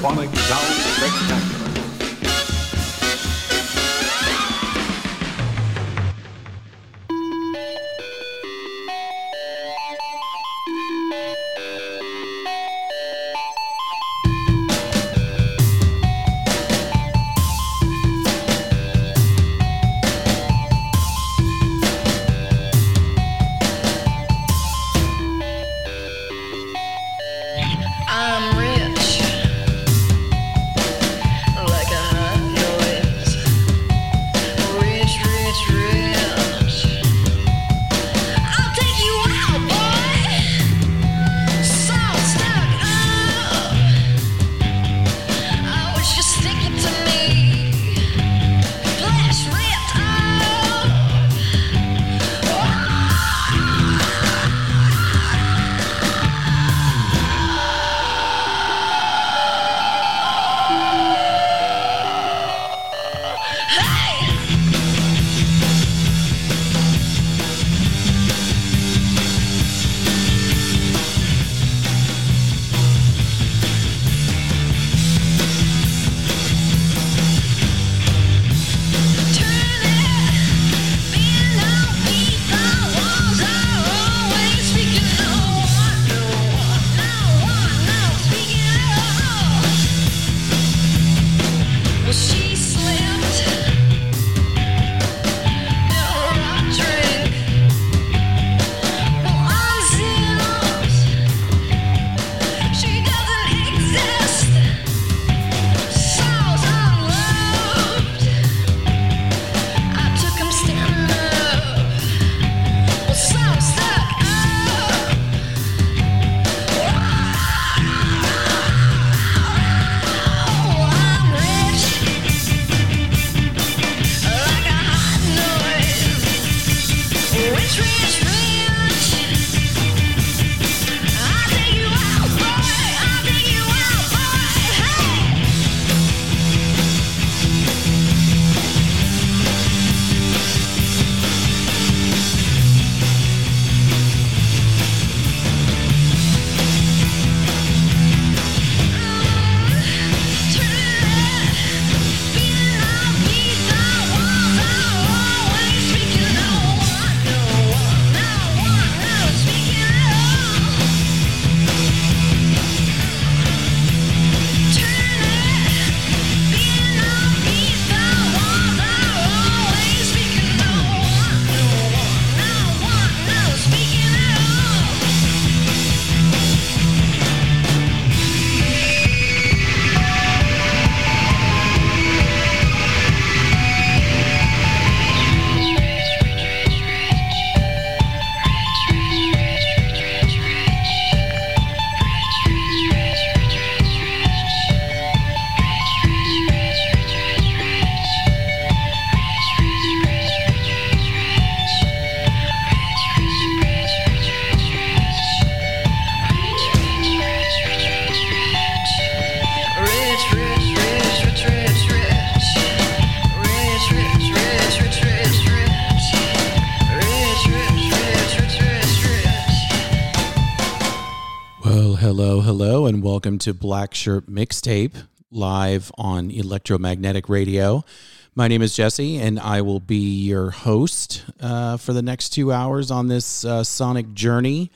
stereophonic sound spectacular. To Black Shirt Mixtape live on Electromagnetic Radio. My name is Jesse, and I will be your host uh, for the next two hours on this uh, sonic journey.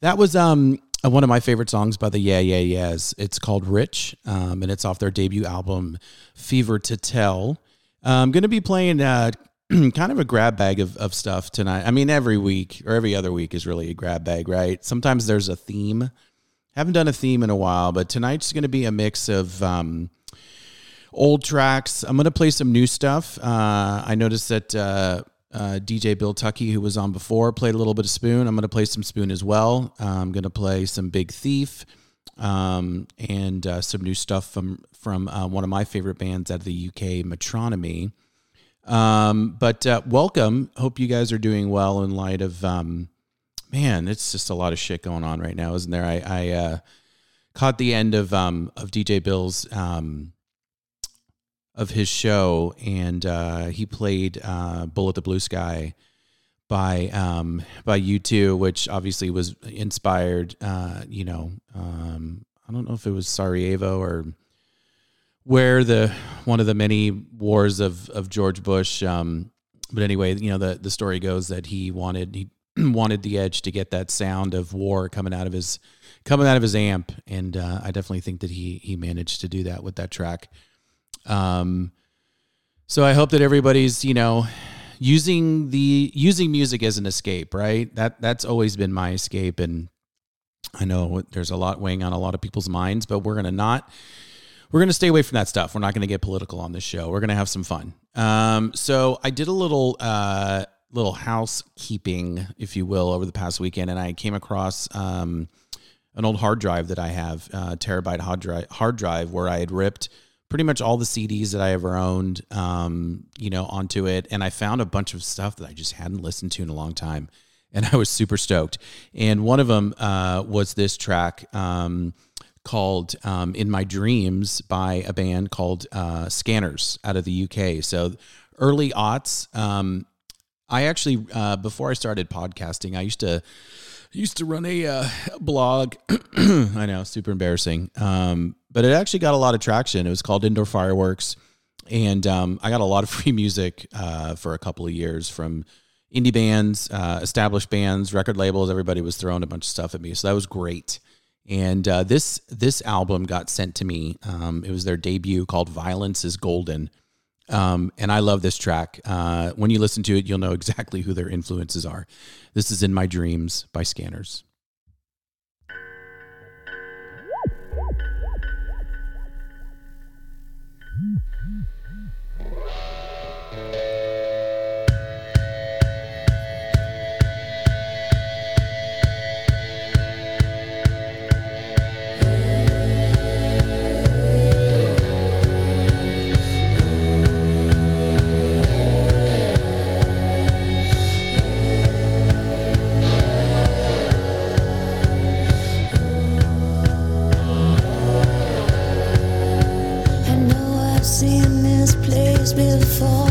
That was um, uh, one of my favorite songs by the Yeah Yeah Yeahs. It's called Rich, um, and it's off their debut album, Fever to Tell. I'm going to be playing uh, kind of a grab bag of, of stuff tonight. I mean, every week or every other week is really a grab bag, right? Sometimes there's a theme. Haven't done a theme in a while, but tonight's going to be a mix of um, old tracks. I'm going to play some new stuff. Uh, I noticed that uh, uh, DJ Bill Tucky, who was on before, played a little bit of Spoon. I'm going to play some Spoon as well. Uh, I'm going to play some Big Thief. um, and uh, some new stuff from from uh, one of my favorite bands out of the UK, Metronomy. Um, but welcome. Hope you guys are doing well in light of um, man. It's just a lot of shit going on right now, isn't there? I, I uh, caught the end of um, of DJ Bill's um, of his show, and uh, he played uh, "Bullet the Blue Sky" by um, by U2, which obviously was inspired. Uh, you know, um, I don't know if it was Sarajevo or where the one of the many wars of of George Bush. Um, but anyway, you know the the story goes that he wanted he wanted the Edge to get that sound of war coming out of his coming out of his amp, and uh, I definitely think that he he managed to do that with that track. Um, so I hope that everybody's you know using the using music as an escape, right? That that's always been my escape, and I know there's a lot weighing on a lot of people's minds, but we're gonna not we're going to stay away from that stuff. We're not going to get political on this show. We're going to have some fun. Um, so I did a little uh, little housekeeping, if you will, over the past weekend, and I came across um, an old hard drive that I have, uh, terabyte hard drive, hard drive, where I had ripped pretty much all the CDs that I ever owned, um, you know, onto it, and I found a bunch of stuff that I just hadn't listened to in a long time, and I was super stoked. And one of them uh, was this track. Um, called um, In My Dreams by a band called uh, Scanners out of the UK. So early aughts. Um, I actually, uh, before I started podcasting, I used to used to run a uh, blog. I know, super embarrassing. Um, but it actually got a lot of traction. It was called Indoor Fireworks, and um, I got a lot of free music uh, for a couple of years from indie bands, uh, established bands, record labels. Everybody was throwing a bunch of stuff at me, so that was great. And uh, this this album got sent to me. Um, it was their debut called "Violence Is Golden," um, and I love this track. Uh, when you listen to it, you'll know exactly who their influences are. This is "In My Dreams" by Scanners. Before.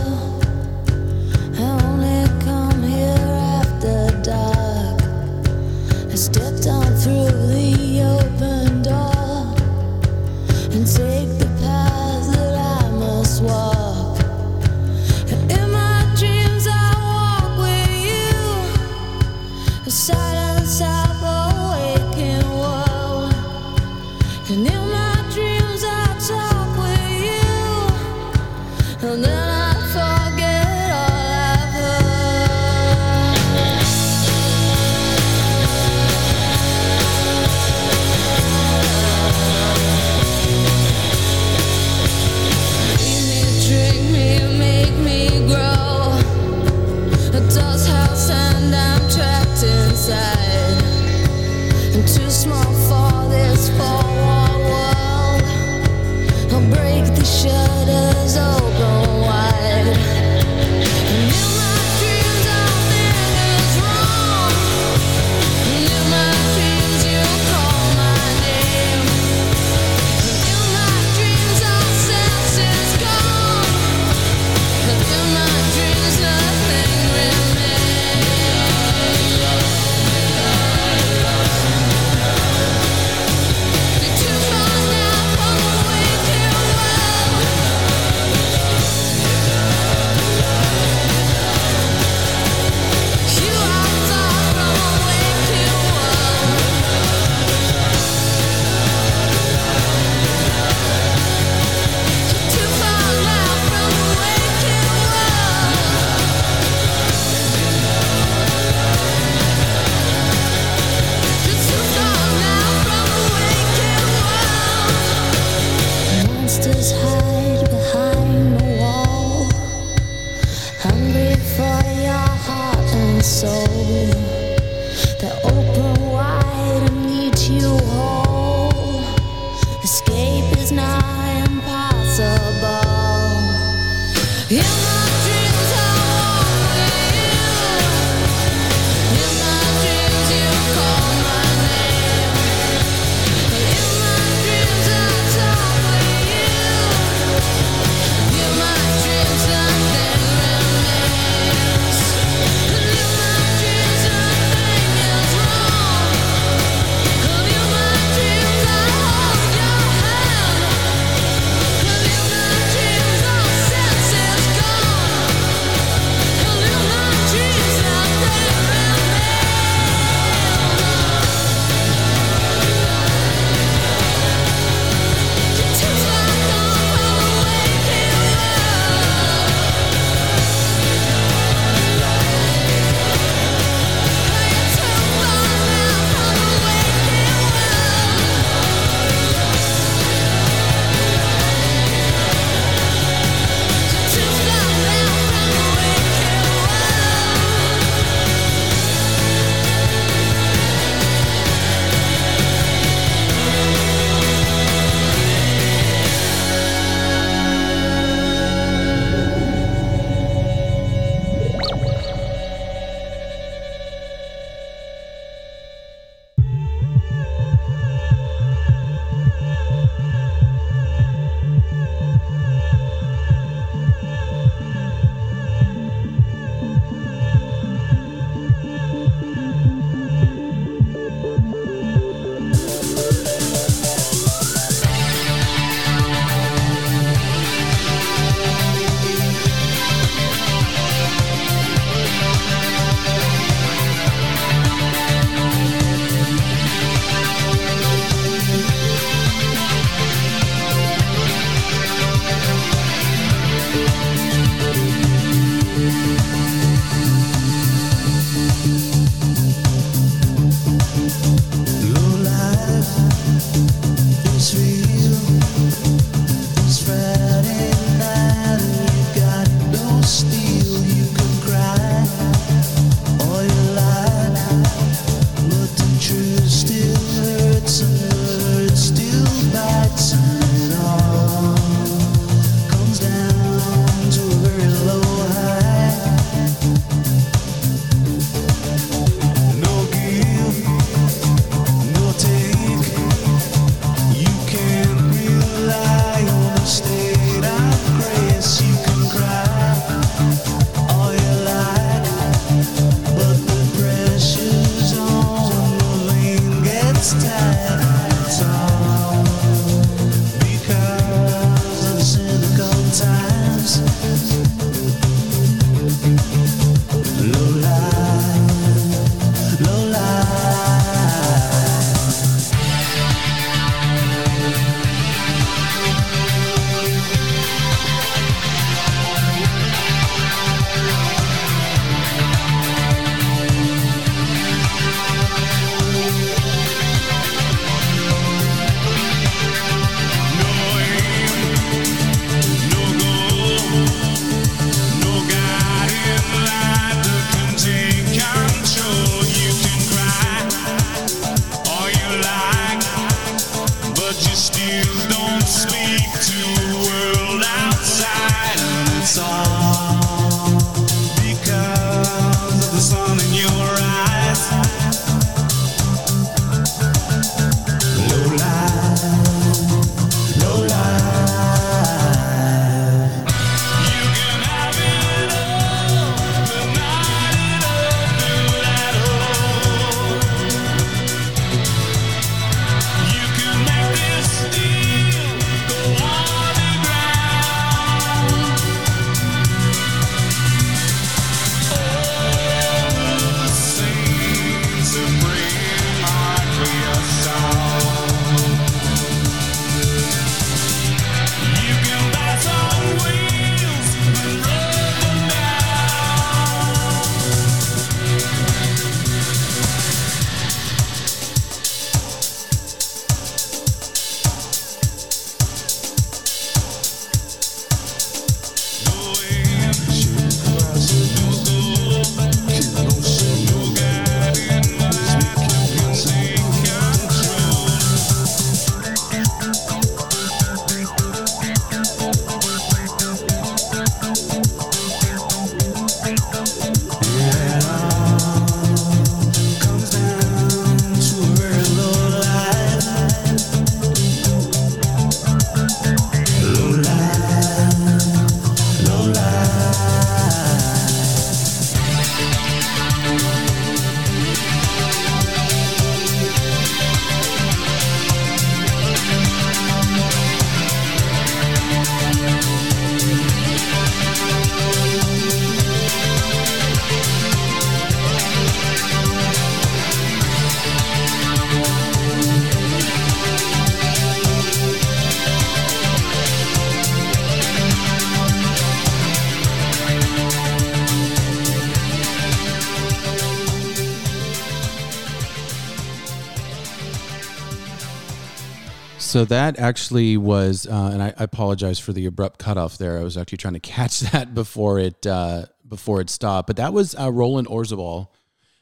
So that actually was, uh, and I, I apologize for the abrupt cutoff there. I was actually trying to catch that before it uh, before it stopped. But that was uh, Roland Orzabal,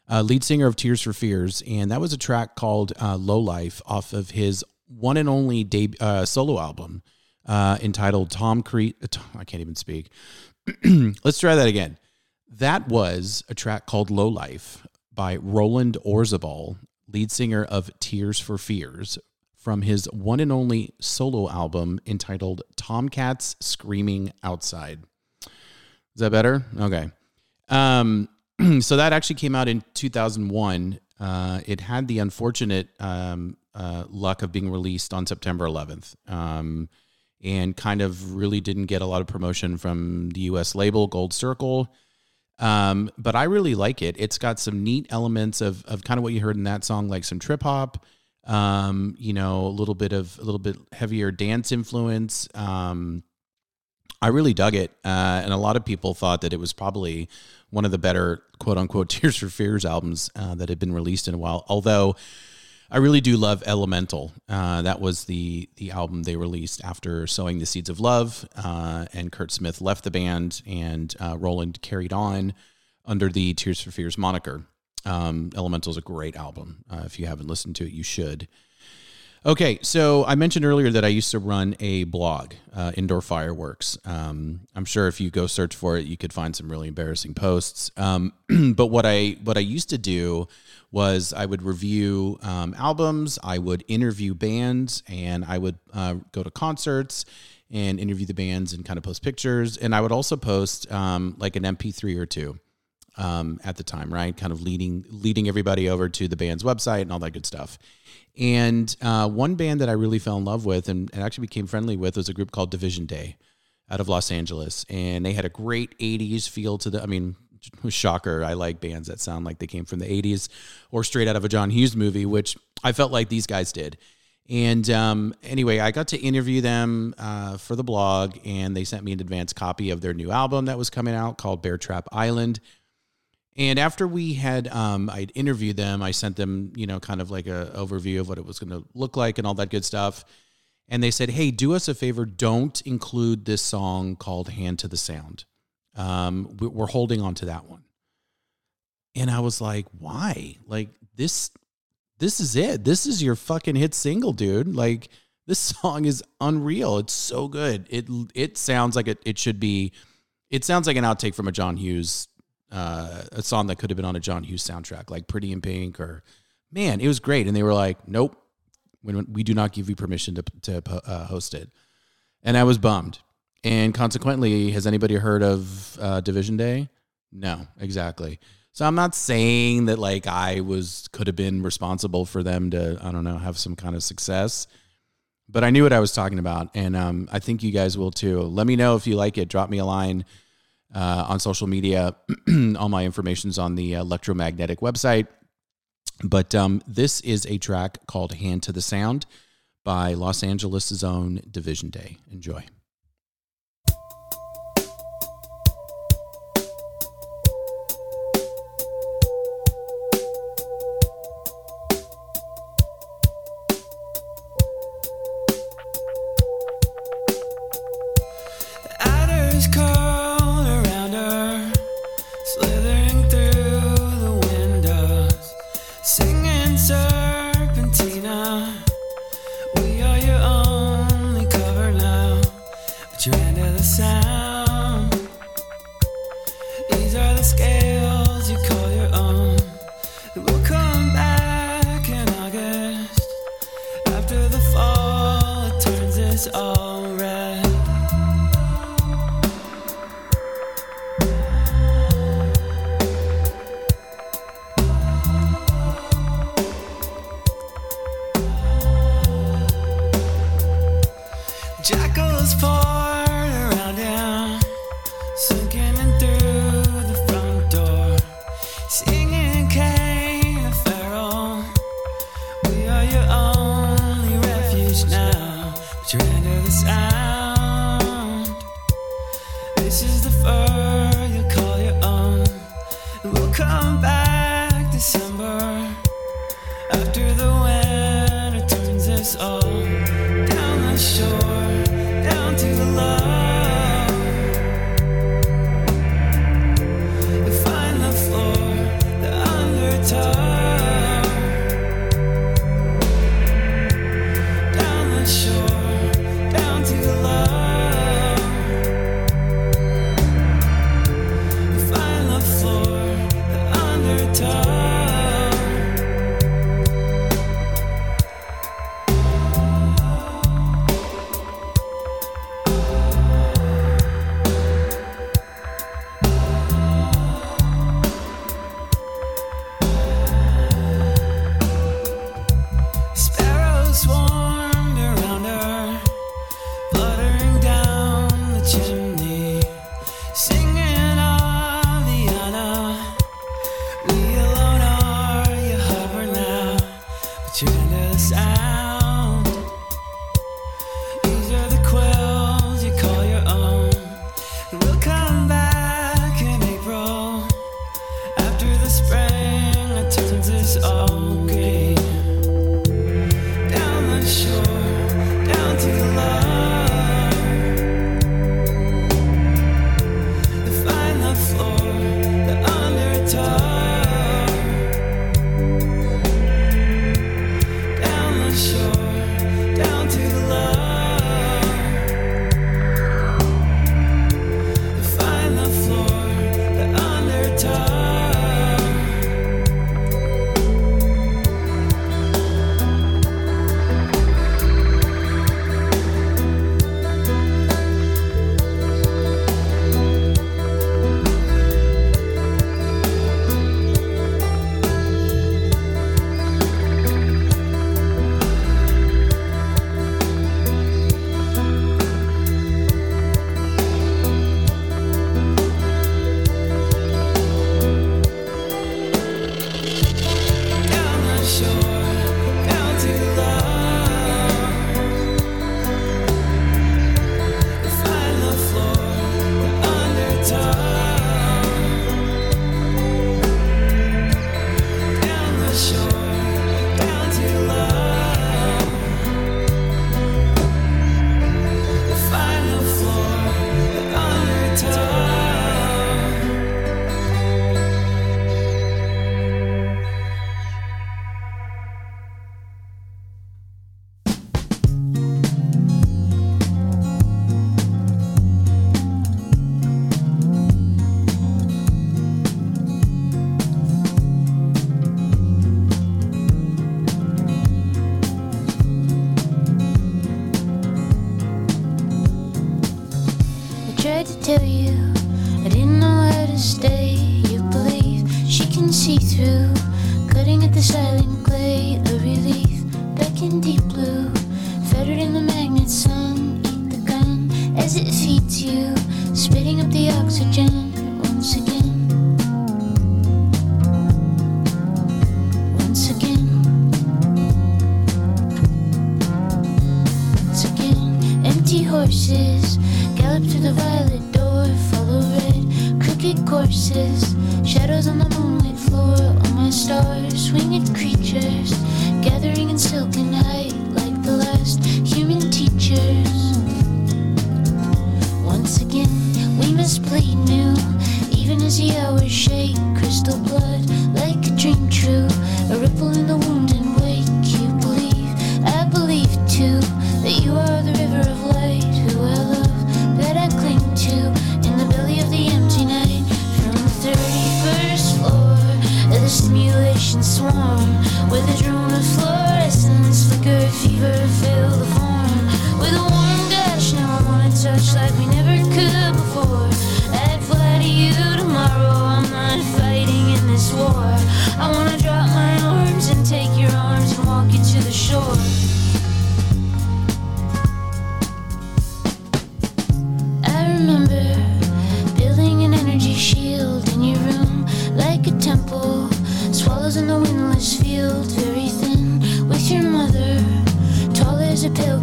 uh, lead singer of Tears for Fears, and that was a track called uh, "Low Life" off of his one and only uh, solo album entitled "Tom Crete." I can't even speak. Let's try that again. That was a track called "Low Life" by Roland Orzabal, lead singer of Tears for Fears, from his one and only solo album entitled Tomcats Screaming Outside. Is that better? Okay. Um, so that actually came out in 2001. Uh, it had the unfortunate um, uh, luck of being released on September 11th um, and kind of really didn't get a lot of promotion from the US label Gold Circle. Um, but I really like it. It's got some neat elements of, of kind of what you heard in that song, like some trip hop, um, you know, a little bit of a little bit heavier dance influence. Um, I really dug it, uh, and a lot of people thought that it was probably one of the better "quote unquote" Tears for Fears albums uh, that had been released in a while. Although I really do love Elemental. Uh, that was the the album they released after sowing the seeds of love, uh, and Curt Smith left the band, and uh, Roland carried on under the Tears for Fears moniker. Um, Elemental is a great album. Uh, if you haven't listened to it, you should. Okay, so I mentioned earlier that I used to run a blog, uh, Indoor Fireworks. Um, I'm sure if you go search for it, you could find some really embarrassing posts. Um, but what I what I used to do was I would review um, albums, I would interview bands, and I would uh, go to concerts and interview the bands and kind of post pictures. And I would also post um, like an MP3 or two um, at the time, right? Kind of leading leading everybody over to the band's website and all that good stuff. And uh, one band that I really fell in love with and, and actually became friendly with was a group called Division Day out of Los Angeles. And they had a great 80s feel to the, I mean, shocker. I like bands that sound like they came from the 80s or straight out of a John Hughes movie, which I felt like these guys did. And um, anyway, I got to interview them uh, for the blog, and they sent me an advance copy of their new album that was coming out called Bear Trap Island. And after we had, um, I'd interviewed them, I sent them, you know, kind of like a overview of what it was going to look like and all that good stuff. And they said, "Hey, do us a favor, don't include this song called "Hand to the Sound." Um, we- we're holding on to that one." And I was like, "Why? Like this? This is it. This is your fucking hit single, dude. Like this song is unreal. It's so good. It it sounds like it. It should be. It sounds like an outtake from a John Hughes uh, a song that could have been on a John Hughes soundtrack, like Pretty in Pink, or man, it was great. And they were like, "Nope, we, we do not give you permission to to uh, host it." And I was bummed. And consequently, has anybody heard of uh, Division Day? No, exactly. So I'm not saying that like I was could have been responsible for them to I don't know have some kind of success, but I knew what I was talking about, and um, I think you guys will too. Let me know if you like it. Drop me a line uh, on social media. All my information's on the electromagnetic website. But um, this is a track called Hand to the Sound by Los Angeles' own Division Day. Enjoy.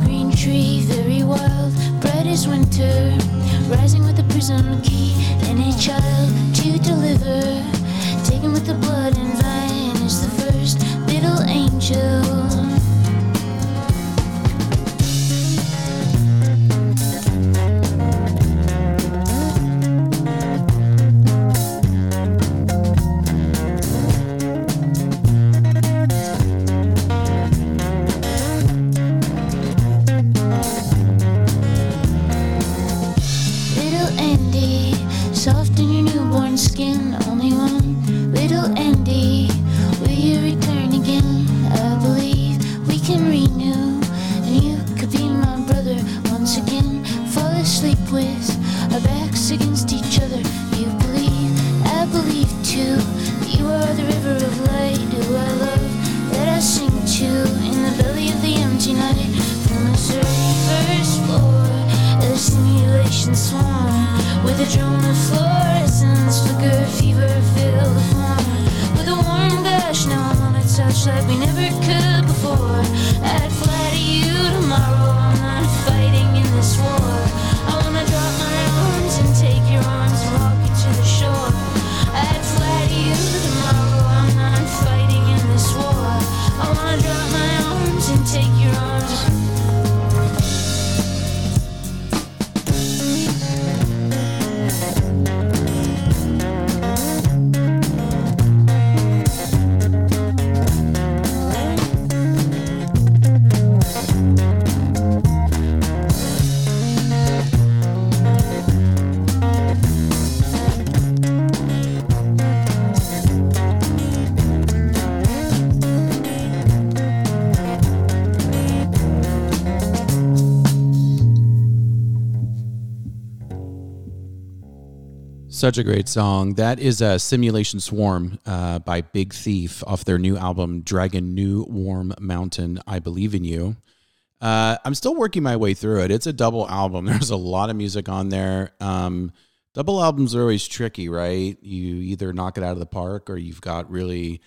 Green tree, very wild, bright as winter. Rising with the prism key and a child to deliver. Taken with the blood and vine is the first little angel. Such a great song. That is a Simulation Swarm uh, by Big Thief off their new album, Dragon New Warm Mountain, I Believe in You. Uh, I'm still working my way through it. It's a double album. There's a lot of music on there. Um, double albums are always tricky, right? You either knock it out of the park or you've got really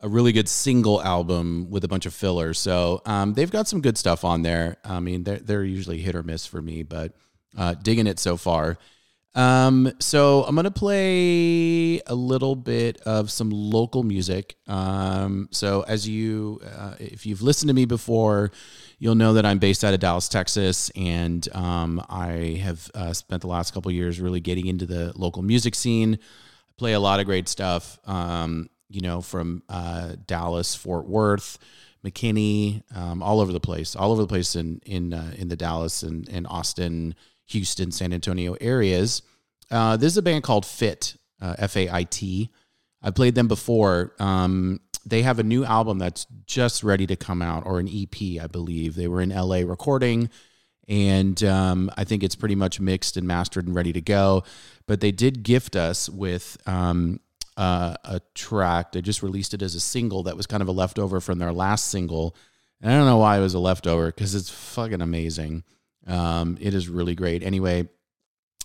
a really good single album with a bunch of fillers. So um, they've got some good stuff on there. I mean, they're, they're usually hit or miss for me, but uh, digging it so far. Um, so I'm gonna play a little bit of some local music. Um, so as you, uh, if you've listened to me before, you'll know that I'm based out of Dallas, Texas, and um, I have uh, spent the last couple years really getting into the local music scene. I play a lot of great stuff. Um, you know, from uh, Dallas, Fort Worth, McKinney, um, all over the place, all over the place in in uh, in the Dallas and, and Austin, Houston, San Antonio areas. Uh, this is a band called FAIT, uh, F A I T. I played them before. Um, they have a new album that's just ready to come out, or an EP, I believe. They were in LA recording, and um, I think it's pretty much mixed and mastered and ready to go. but they did gift us with um, uh, a track. They just released it as a single that was kind of a leftover from their last single. And I don't know why it was a leftover because it's fucking amazing. Um, it is really great. Anyway,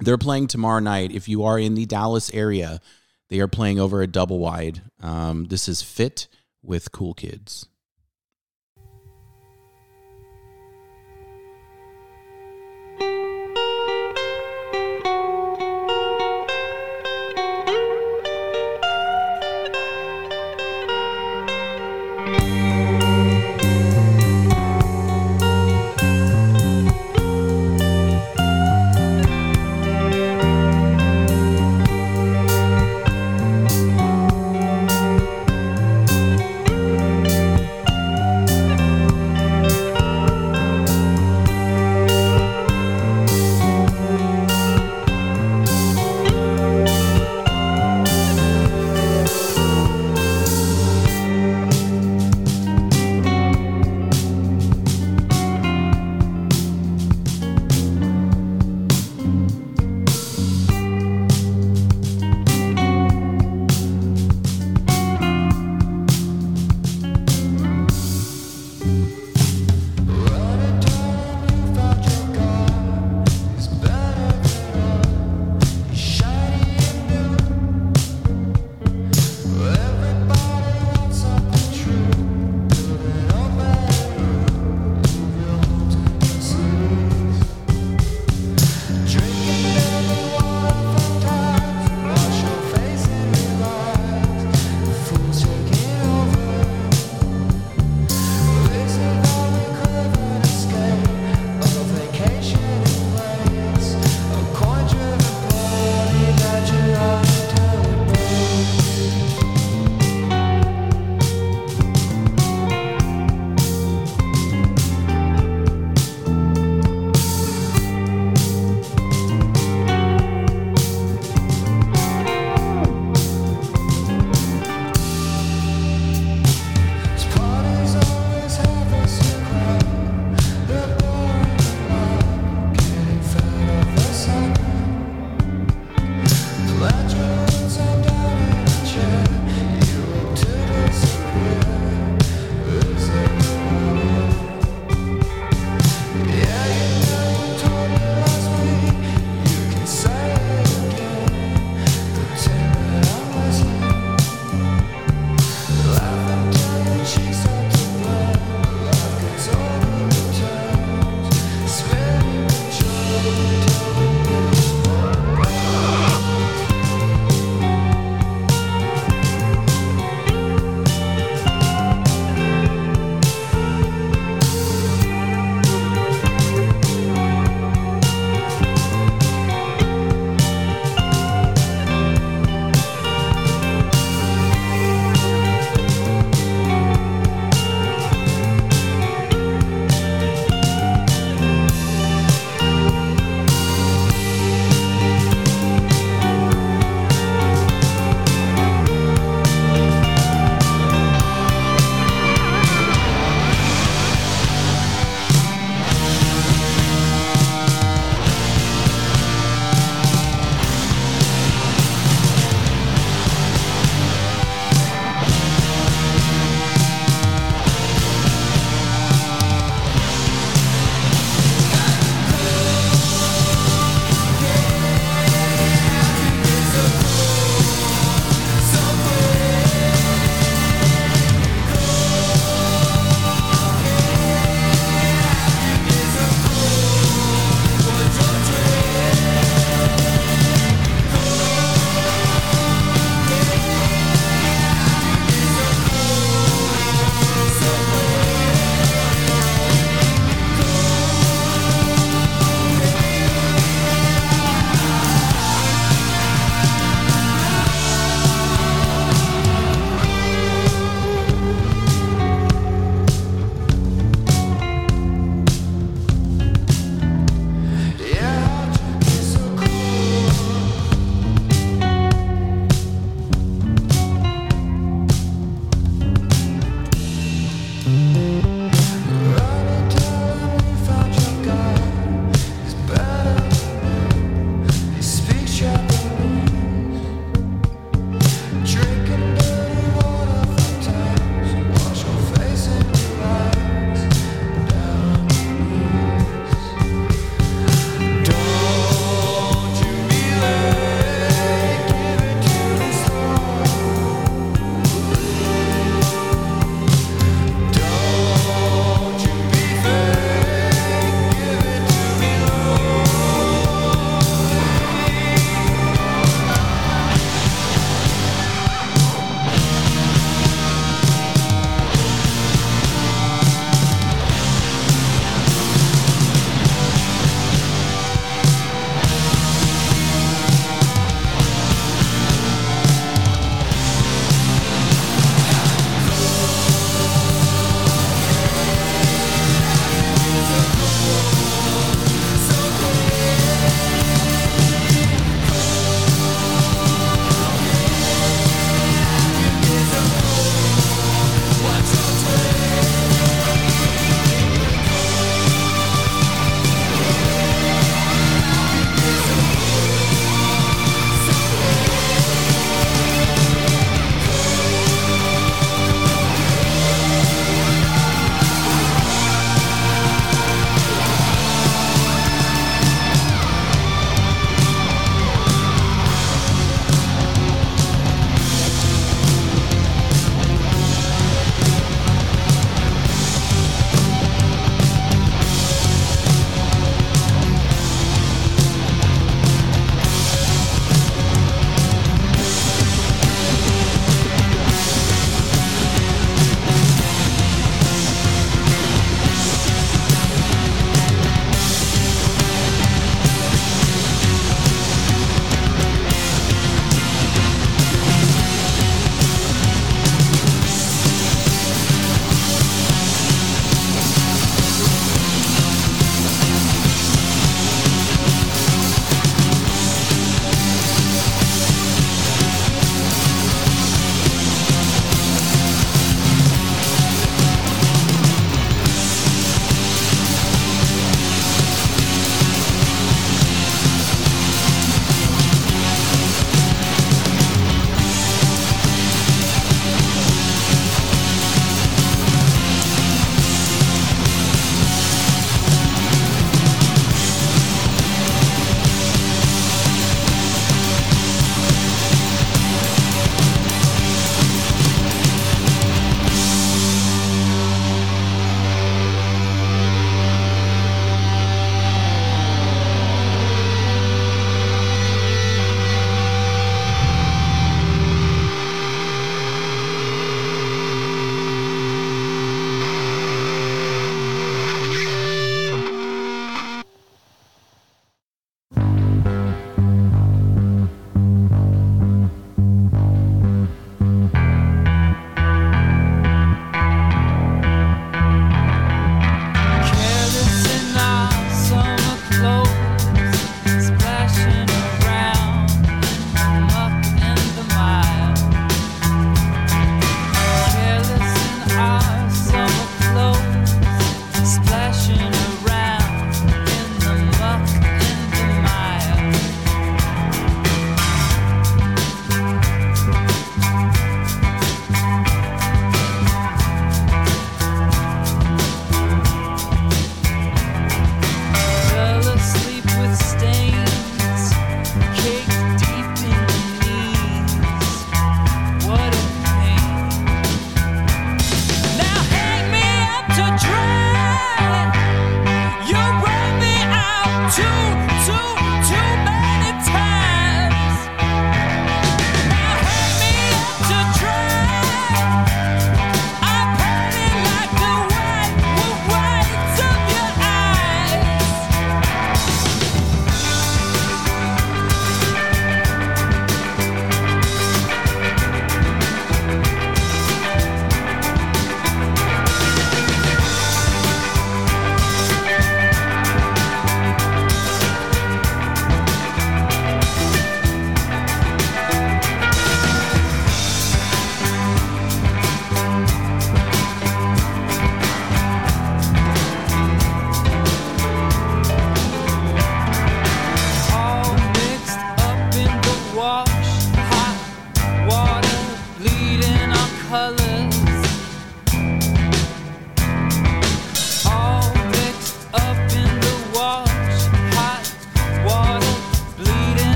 they're playing tomorrow night. If you are in the Dallas area, they are playing over at Double Wide. Um, this is FAIT with Cool Kids.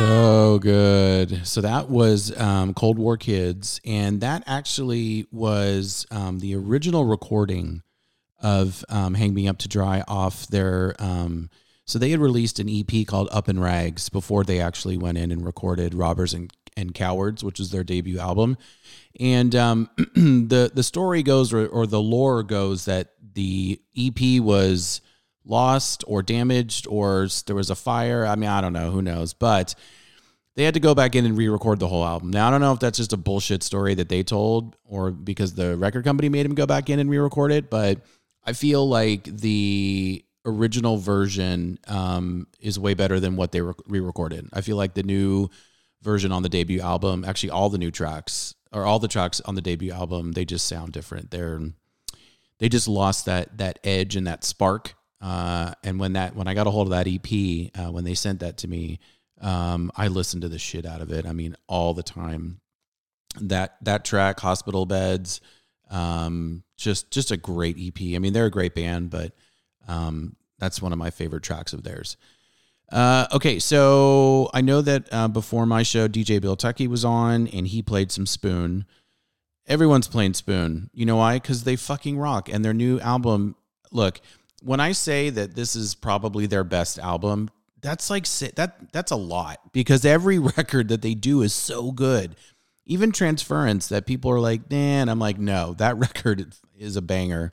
So good. So that was um, Cold War Kids, and that actually was um, the original recording of um, "Hang Me Up to Dry" off their. Um, so they had released an EP called "Up in Rags" before they actually went in and recorded "Robbers and, and Cowards," which was their debut album. And um, the the story goes, or, or the lore goes, that the EP was lost or damaged, or there was a fire. I mean, I don't know, who knows, but they had to go back in and re-record the whole album. Now I don't know if that's just a bullshit story that they told, or because the record company made him go back in and re-record it. But I feel like the original version um, is way better than what they re-recorded. I feel like the new version on the debut album, actually all the new tracks or all the tracks on the debut album, they just sound different. They're they just lost that that edge and that spark. Uh, and when that when I got a hold of that EP, uh, when they sent that to me, um, I listened to the shit out of it. I mean, all the time. That that track, Hospital Beds, um, just just a great EP. I mean, they're a great band, but um, that's one of my favorite tracks of theirs. Uh, okay, so I know that uh, before my show, DJ Bill Tucky was on, and he played some Spoon. Everyone's playing Spoon. You know why? Because they fucking rock. And their new album, look, when I say that this is probably their best album, that's like that. That's a lot because every record that they do is so good. Even Transference, that people are like, man, I'm like, no, that record is a banger.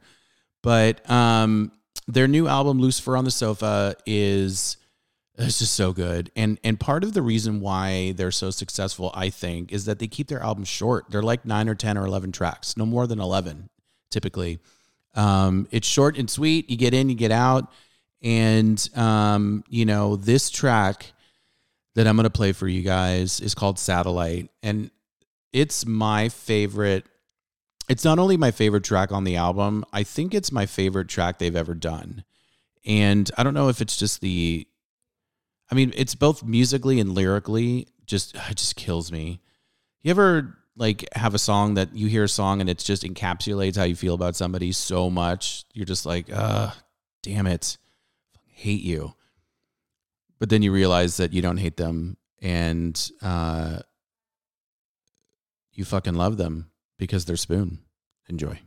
But um, their new album, Lucifer on the Sofa, is it's just so good. And and part of the reason why they're so successful, I think, is that they keep their albums short. They're like nine or ten or eleven tracks, no more than eleven, typically. Um, it's short and sweet. You get in, you get out, and um, you know this track that I'm gonna play for you guys is called Satellite, and it's my favorite. It's not only my favorite track on the album. I think it's my favorite track they've ever done. And I don't know if it's just the I mean, it's both musically and lyrically just it just kills me. You ever like have a song that you hear a song and it just encapsulates how you feel about somebody so much? You're just like, uh, damn it. Hate you. But then you realize that you don't hate them and uh you fucking love them because they're spoon. Enjoy.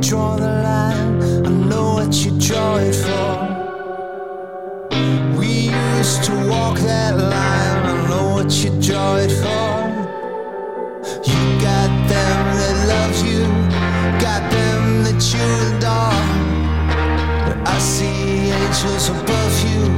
draw the line. I know what you draw it for. We used to walk that line. I know what you draw it for. You got them that love you, got them that you adore. I see angels above you.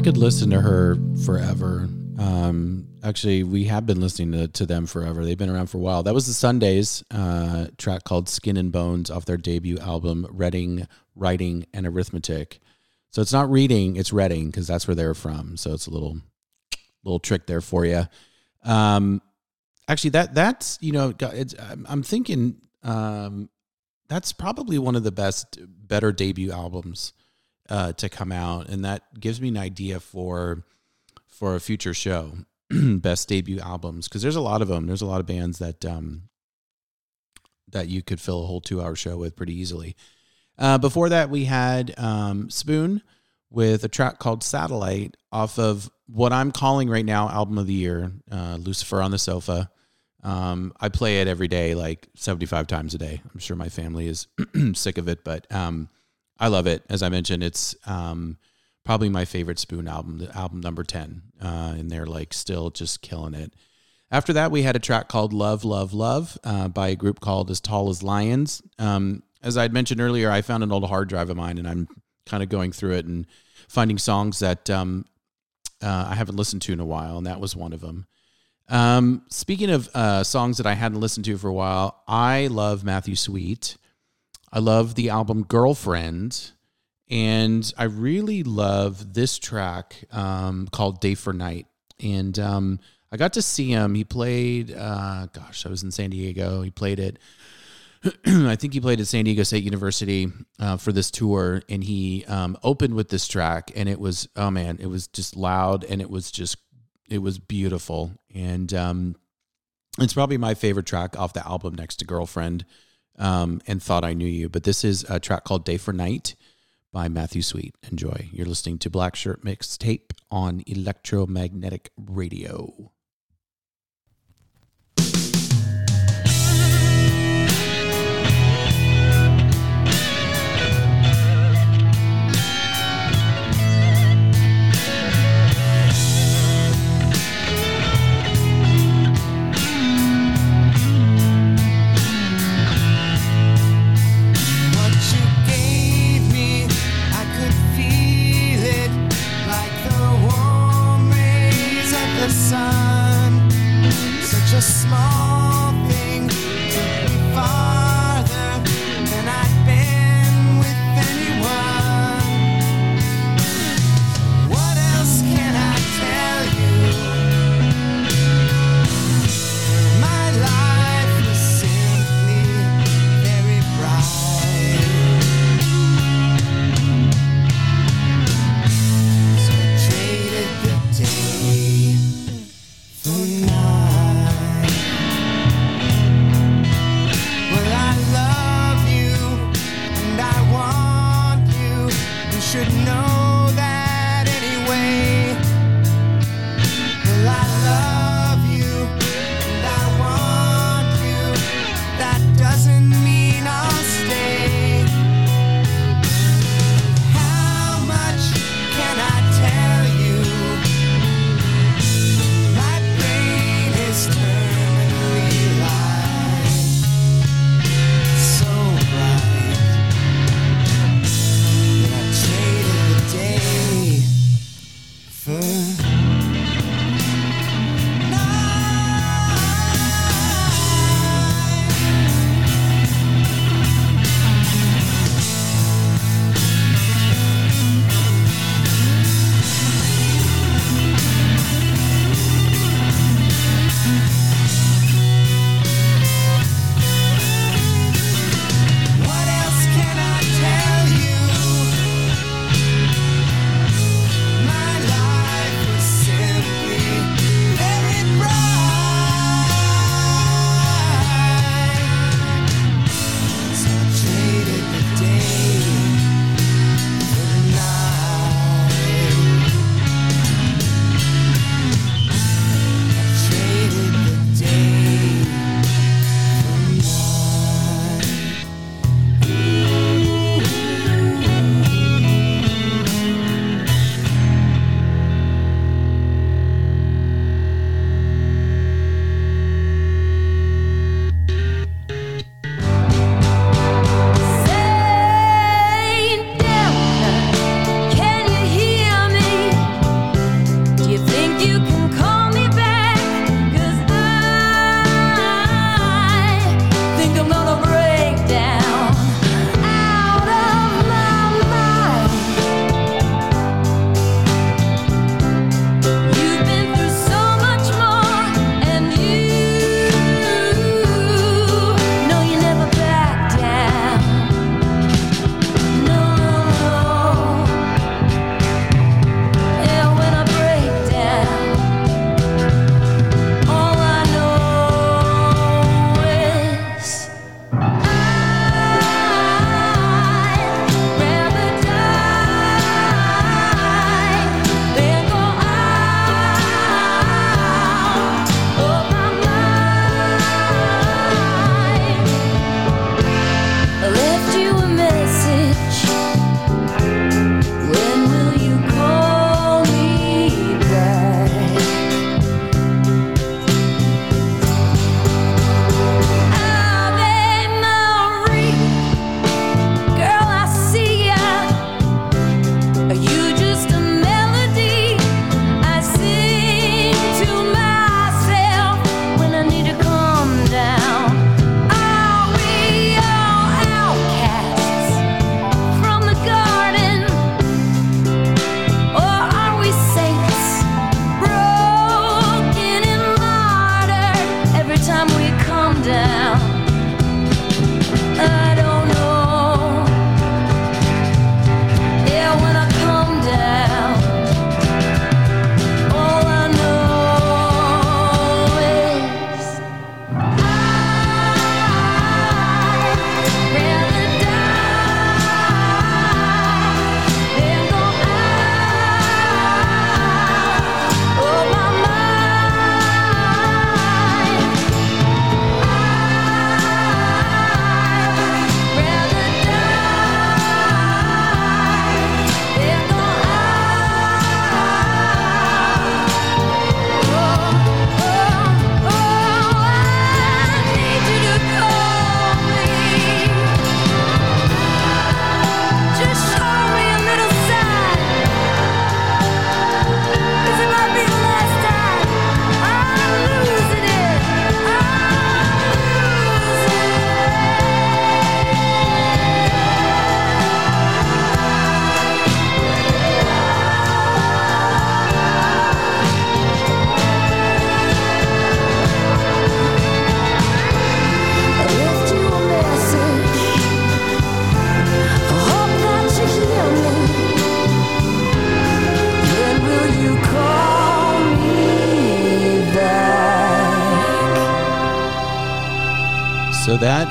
I could listen to her forever. Um, actually, we have been listening to, to them forever. They've been around for a while. That was the Sundays uh, track called "Skin and Bones" off their debut album, Reading, Writing, and Arithmetic. So it's not reading, it's Reading because that's where they're from. So it's a little little trick there for you. Um, actually, that that's you know, I'm thinking um, that's probably one of the best, better debut albums uh, to come out, and that gives me an idea for for a future show, best debut albums, because there's a lot of them. There's a lot of bands that um, that you could fill a whole two hour show with pretty easily. Uh, before that, we had um, Spoon with a track called Satellite off of what I'm calling right now album of the year, uh, Lucifer on the Sofa. Um, I play it every day, like 75 times a day. I'm sure my family is sick of it, but um, I love it. As I mentioned, it's um, probably my favorite Spoon album, the album number 10. Uh, and they're like still just killing it. After that, we had a track called Love, Love, Love uh, by a group called As Tall as Lions. Um, as I had mentioned earlier, I found an old hard drive of mine and I'm kind of going through it and finding songs that um, uh, I haven't listened to in a while, and that was one of them. Um, speaking of uh, songs that I hadn't listened to for a while, I love Matthew Sweet. I love the album Girlfriend, and I really love this track um, called Day for Night. And um, I got to see him. He played, uh, gosh, I was in San Diego. He played it. I think he played at San Diego State University uh, for this tour, and he um, opened with this track, and it was oh man, it was just loud, and it was just it was beautiful, and um, it's probably my favorite track off the album next to Girlfriend um, and Thought I Knew You. But this is a track called Day for Night by Matthew Sweet. Enjoy. You're listening to Black Shirt Mixtape on Electromagnetic Radio. Small.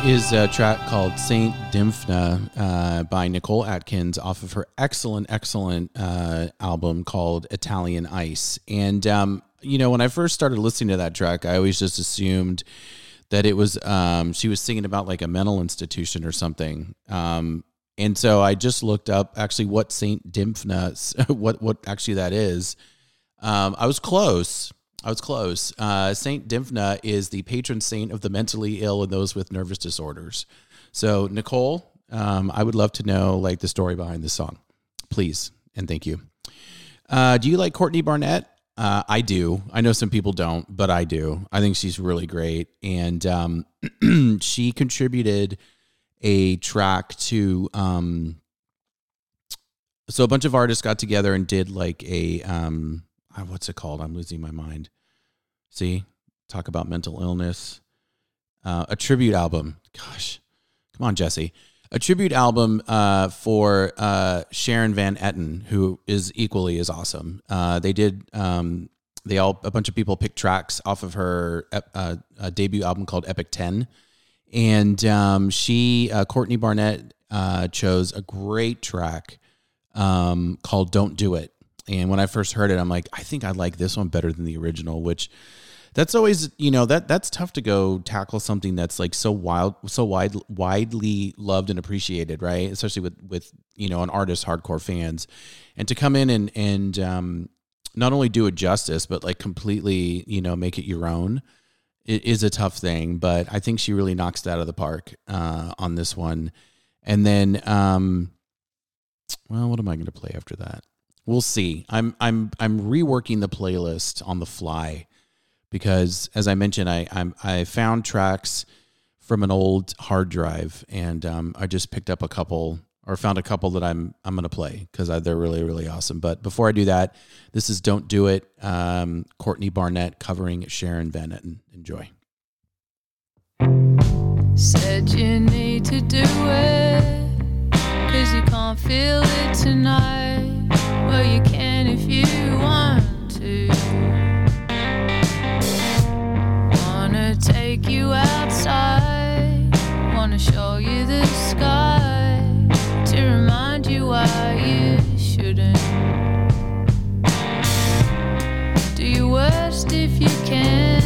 Is a track called Saint Dymphna uh, by Nicole Atkins off of her excellent, excellent uh, album called Italian Ice. And um, you know, when I first started listening to that track, I always just assumed that it was um, she was singing about like a mental institution or something. Um, and so I just looked up actually what Saint Dymphna, what what actually that is. Um, I was close. I was close. Uh, saint Dymphna is the patron saint of the mentally ill and those with nervous disorders. So Nicole, um, I would love to know like the story behind this song, please and thank you. Uh, do you like Courtney Barnett? Uh, I do. I know some people don't, but I do. I think she's really great, and um, she contributed a track to. Um, so a bunch of artists got together and did like a um, what's it called? I'm losing my mind. See, talk about mental illness. Uh, a tribute album. Gosh, come on, Jesse. A tribute album uh, for uh, Sharon Van Etten, who is equally as awesome. Uh, they did. Um, they all a bunch of people picked tracks off of her uh, debut album called Epic Ten, and um, she uh, Courtney Barnett chose a great track um, called "Don't Do It." And when I first heard it, I'm like, I think I like this one better than the original, which that's always you know that that's tough to go tackle something that's like so wild so wide widely loved and appreciated right? Especially with with you know an artist hardcore fans. And to come in and and um not only do it justice but like completely you know make it your own it is a tough thing. But i think she really knocks it out of the park uh on this one. And then um well what am i going to play after that we'll see i'm i'm i'm reworking the playlist on the fly because as I mentioned, I I'm, I found tracks from an old hard drive, and um, I just picked up a couple or found a couple that I'm I'm gonna play because they're really really awesome. But before I do that, this is "Don't Do It," um, Courtney Barnett covering Sharon Van Etten. Enjoy. Said you need to do it, cause you can't feel it tonight. Well, you can if you want to. Wanna take you outside, wanna show you the sky, to remind you why you shouldn't. Do your worst if you can.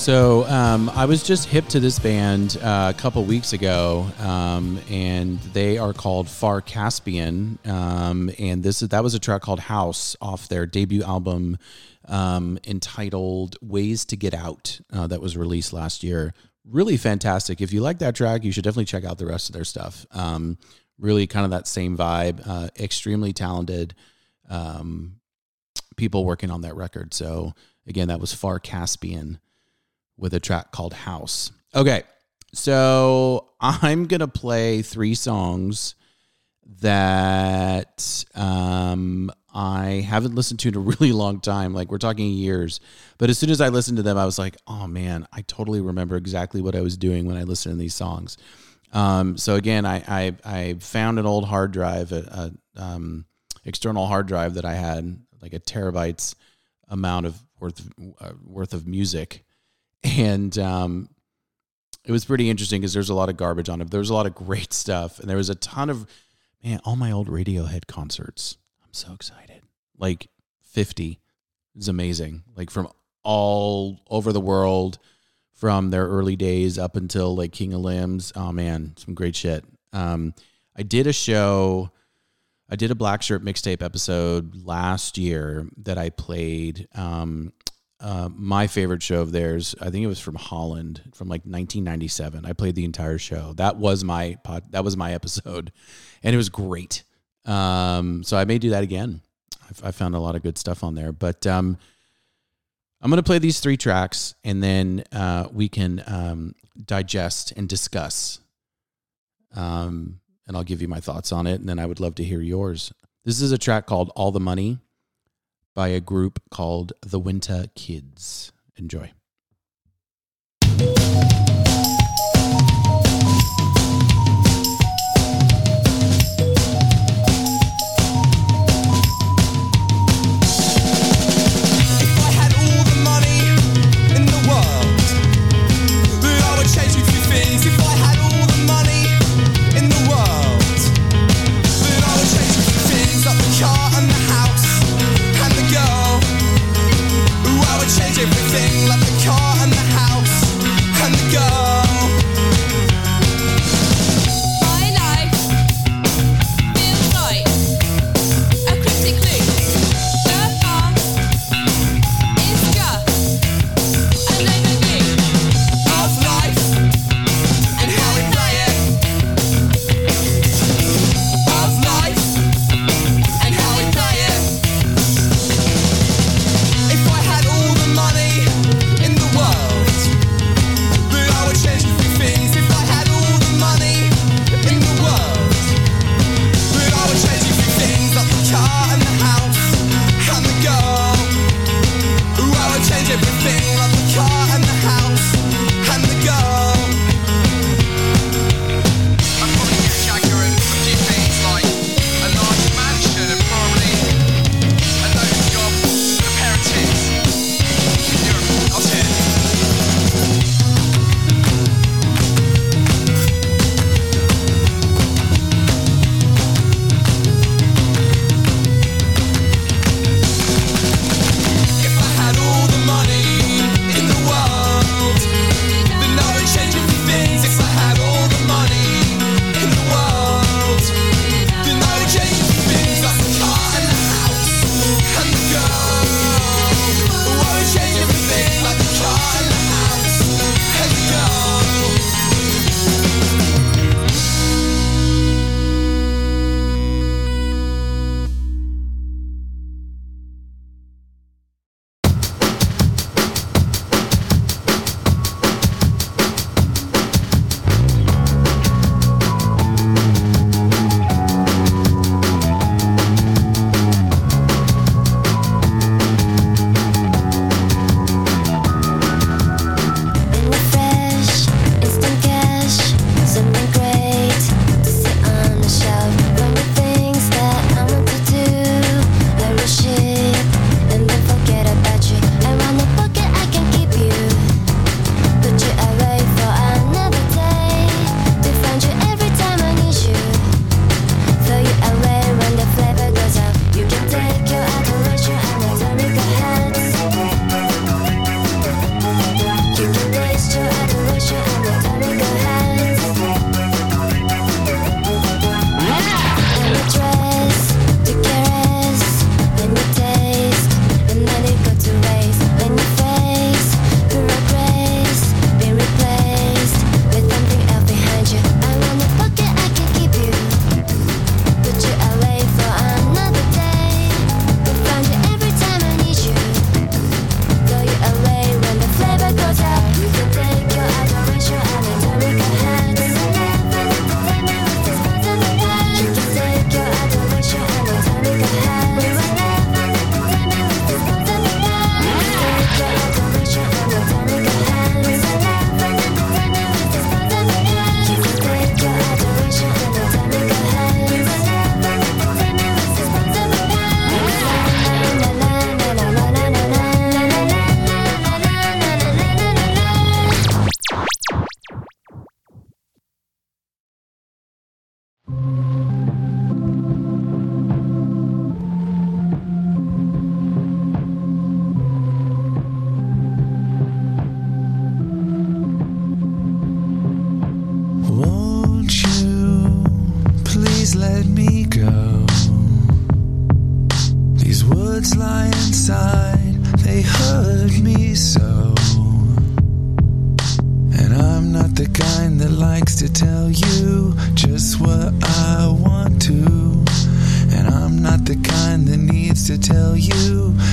So um, I was just hip to this band uh, a couple weeks ago, um, and they are called Far Caspian, um, and this is that was a track called House off their debut album um, entitled Ways to Get Out uh, that was released last year. Really fantastic. If you like that track, you should definitely check out the rest of their stuff. Um, really, kind of that same vibe. Uh, extremely talented um, people working on that record. So again, that was Far Caspian with a track called House. Okay, so I'm gonna play three songs that um, I haven't listened to in a really long time. Like we're talking years. But as soon as I listened to them, I was like, oh man, I totally remember exactly what I was doing when I listened to these songs. Um, so again, I, I I found an old hard drive, a, a um, external hard drive that I had, like a terabytes amount of worth uh, worth of music, and um, it was pretty interesting because there's a lot of garbage on it. There was a lot of great stuff, and there was a ton of man all my old Radiohead concerts. I'm so excited, like 50 is amazing, like from all over the world, from their early days up until like King of Limbs. Oh man, some great shit. Um, I did a show. I did a Black Shirt mixtape episode last year that I played. Um, uh, my favorite show of theirs, I think it was from Holland from like 1997. I played the entire show. That was my pod, that was my episode, and it was great. Um, so I may do that again. I've, I found a lot of good stuff on there, but um, I'm gonna play these three tracks, and then uh, we can um, digest and discuss. Um, and I'll give you my thoughts on it, and then I would love to hear yours. This is a track called "All the Money." By a group called the Winter Kids. Enjoy.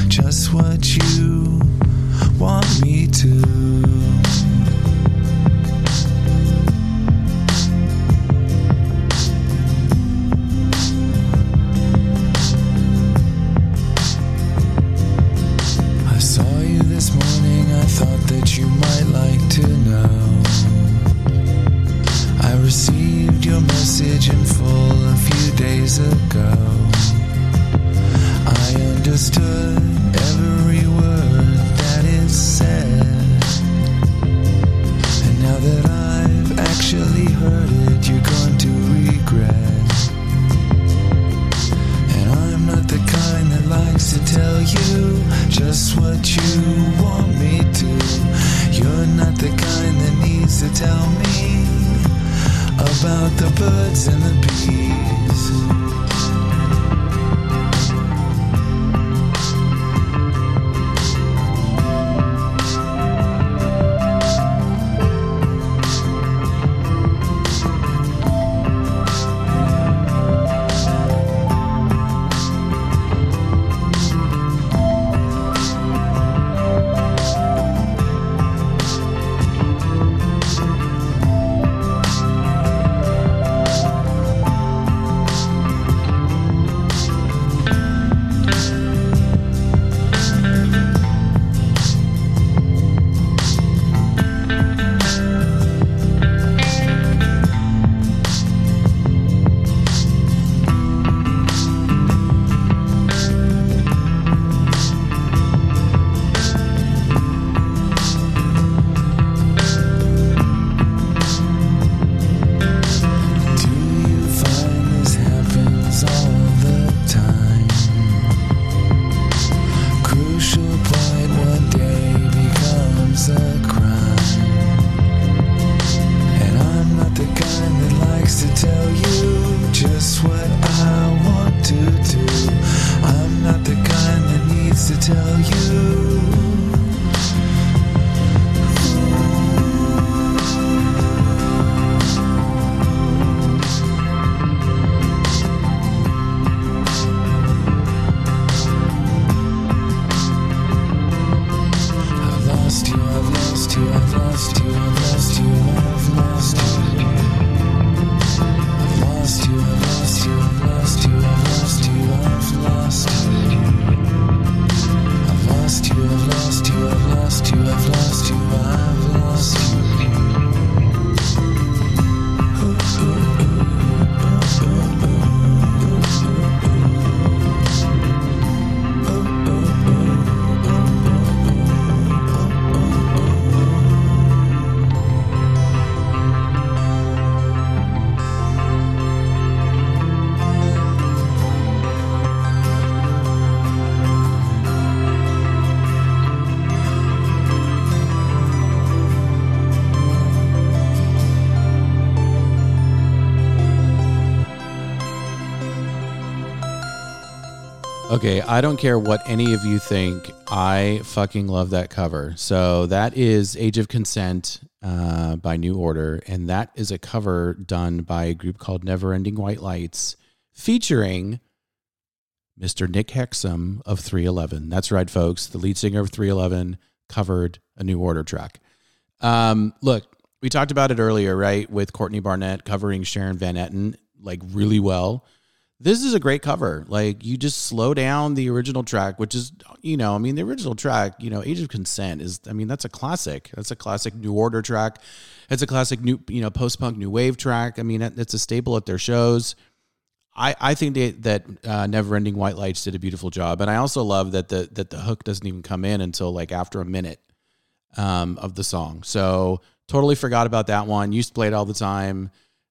just what you want me to. Okay, I don't care what any of you think. I fucking love that cover. So that is Age of Consent uh, by New Order, and that is a cover done by a group called Neverending White Lights, featuring Mr. Nick Hexum of 311. That's right, folks. The lead singer of 311 covered a New Order track. Um, look, we talked about it earlier, right? With Courtney Barnett covering Sharon Van Etten like really well. This is a great cover. Like you just slow down the original track, which is, you know, I mean, the original track, you know, Age of Consent is, I mean, that's a classic. That's a classic New Order track. It's a classic new, you know, post punk new wave track. I mean, it's a staple at their shows. I, I think they, that uh, Neverending White Lights did a beautiful job, and I also love that the that the hook doesn't even come in until like after a minute um, of the song. So totally forgot about that one. Used to play it all the time.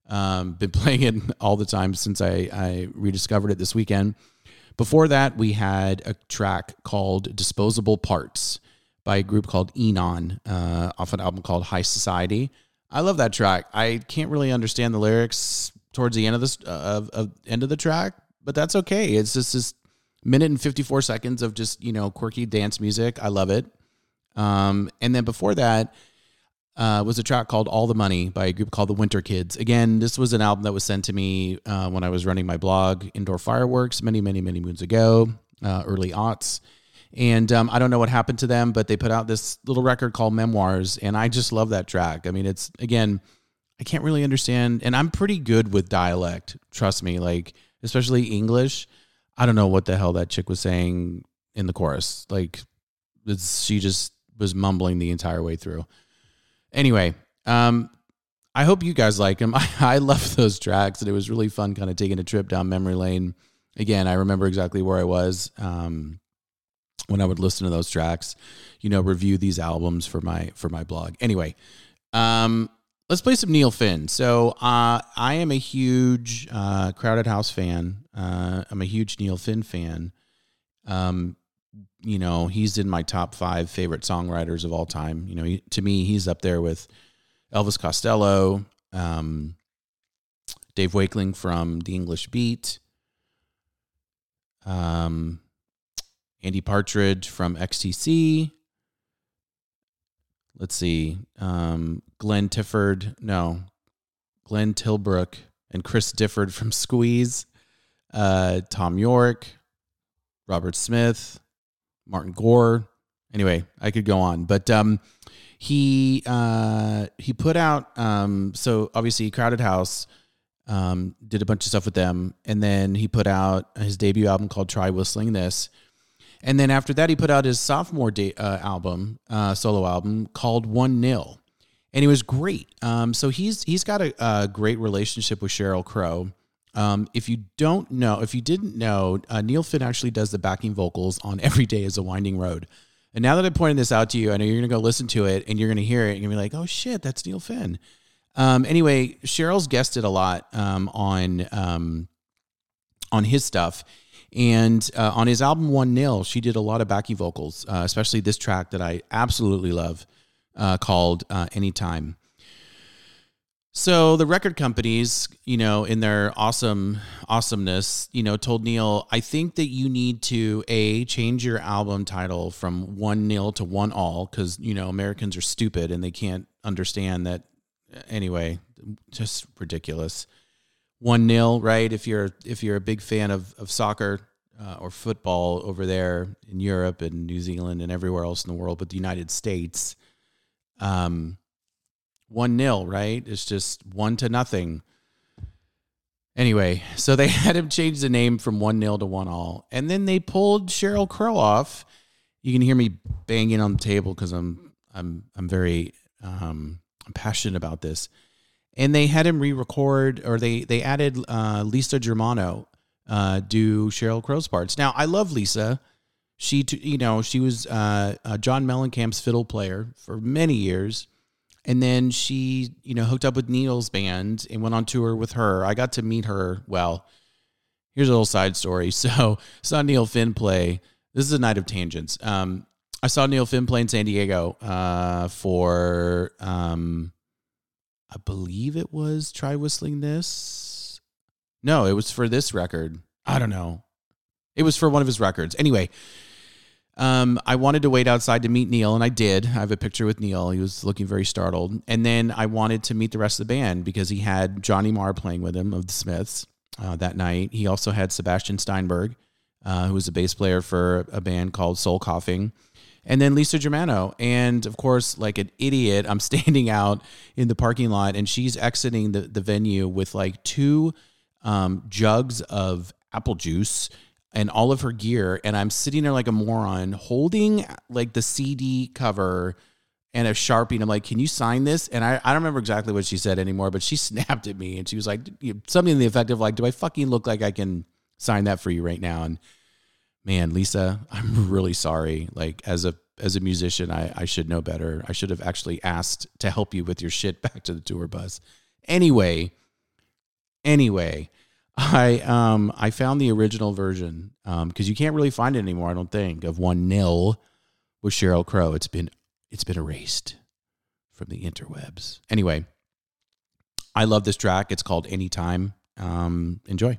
Um, been playing it all the time since I, I rediscovered it this weekend. Before that, we had a track called Disposable Parts by a group called Enon uh, off an album called High Society. I love that track. I can't really understand the lyrics towards the end of this uh, of, of end of the track, but that's okay. It's just this minute and 54 seconds of just, you know, quirky dance music. I love it. Um, and then before that uh, was a track called All the Money by a group called the Winter Kids. Again, this was an album that was sent to me uh, when I was running my blog, Indoor Fireworks, many, many, many moons ago, uh, early aughts. And um, I don't know what happened to them, but they put out this little record called Memoirs, and I just love that track. I mean, it's again, I can't really understand, and I'm pretty good with dialect. Trust me, like especially English. I don't know what the hell that chick was saying in the chorus. Like, she just was mumbling the entire way through. Anyway, um, I hope you guys like them. I, I love those tracks, and it was really fun, kind of taking a trip down memory lane. Again, I remember exactly where I was um, when I would listen to those tracks. You know, review these albums for my for my blog. Anyway, um, let's play some Neil Finn. So uh, I am a huge uh, Crowded House fan. Uh, I'm a huge Neil Finn fan. Um, you know, he's in my top five favorite songwriters of all time. You know, he, to me, he's up there with Elvis Costello, um, Dave Wakeling from The English Beat, um, Andy Partridge from XTC. Let's see, um, Glenn Tifford, no, Glenn Tilbrook and Chris Difford from Squeeze, uh, Thom Yorke, Robert Smith, Martin Gore. Anyway, I could go on, but um, he uh, he put out um, so obviously Crowded House um, did a bunch of stuff with them, and then he put out his debut album called Try Whistling This, and then after that he put out his sophomore de- uh, album, uh, solo album called One Nil, and it was great. Um, so he's he's got a, a great relationship with Sheryl Crow. Um, if you don't know, if you didn't know, uh, Neil Finn actually does the backing vocals on Every Day is a Winding Road. And now that I pointed this out to you, I know you're going to go listen to it and you're going to hear it and you're going to be like, oh shit, that's Neil Finn. Um, anyway, Sheryl's guested a lot um, on um, on his stuff. And uh, on his album One Nil, she did a lot of backing vocals, uh, especially this track that I absolutely love uh, called uh, Anytime. So the record companies, you know, in their awesome awesomeness, you know, told Neil, I think that you need to a change your album title from one nil to one all because you know Americans are stupid and they can't understand that. Anyway, just ridiculous. One nil, right? If you're if you're a big fan of of soccer uh, or football over there in Europe and New Zealand and everywhere else in the world, but the United States, um one nil, right? It's just one to nothing. Anyway, so they had him change the name from one nil to one all, and then they pulled Sheryl Crow off. You can hear me banging on the table because I'm I'm I'm very um, I'm passionate about this. And they had him re-record, or they they added uh, Lisa Germano uh, do Sheryl Crow's parts. Now I love Lisa. She, you know, she was uh, John Mellencamp's fiddle player for many years and then she you know hooked up with neil's band and went on tour with her. I got to meet her. Well here's a little side story. So saw neil finn play. This is a night of tangents. Um, i saw neil finn play in san diego uh, for um, i believe it was try whistling this. No it was for this record. I don't know. It was for one of his records. Anyway um, I wanted to wait outside to meet Neil, and I did. I have a picture with Neil. He was looking very startled. And then I wanted to meet the rest of the band because he had Johnny Marr playing with him of the Smiths uh, that night. He also had Sebastian Steinberg, uh, who was a bass player for a band called Soul Coughing. And then Lisa Germano. And of course, like an idiot, I'm standing out in the parking lot and she's exiting the, the venue with like two um, jugs of apple juice and all of her gear and i'm sitting there like a moron holding like the cd cover and a sharpie and i'm like can you sign this? And i, I don't remember exactly what she said anymore but she snapped at me and she was like something in the effect of like do i fucking look like i can sign that for you right now? And man lisa i'm really sorry. Like as a as a musician i i should know better. I should have actually asked to help you with your shit back to the tour bus. Anyway anyway I um I found the original version um because you can't really find it anymore. I don't think of one nil with Sheryl Crow. It's been it's been erased from the interwebs. Anyway, I love this track. It's called Anytime. Um, enjoy.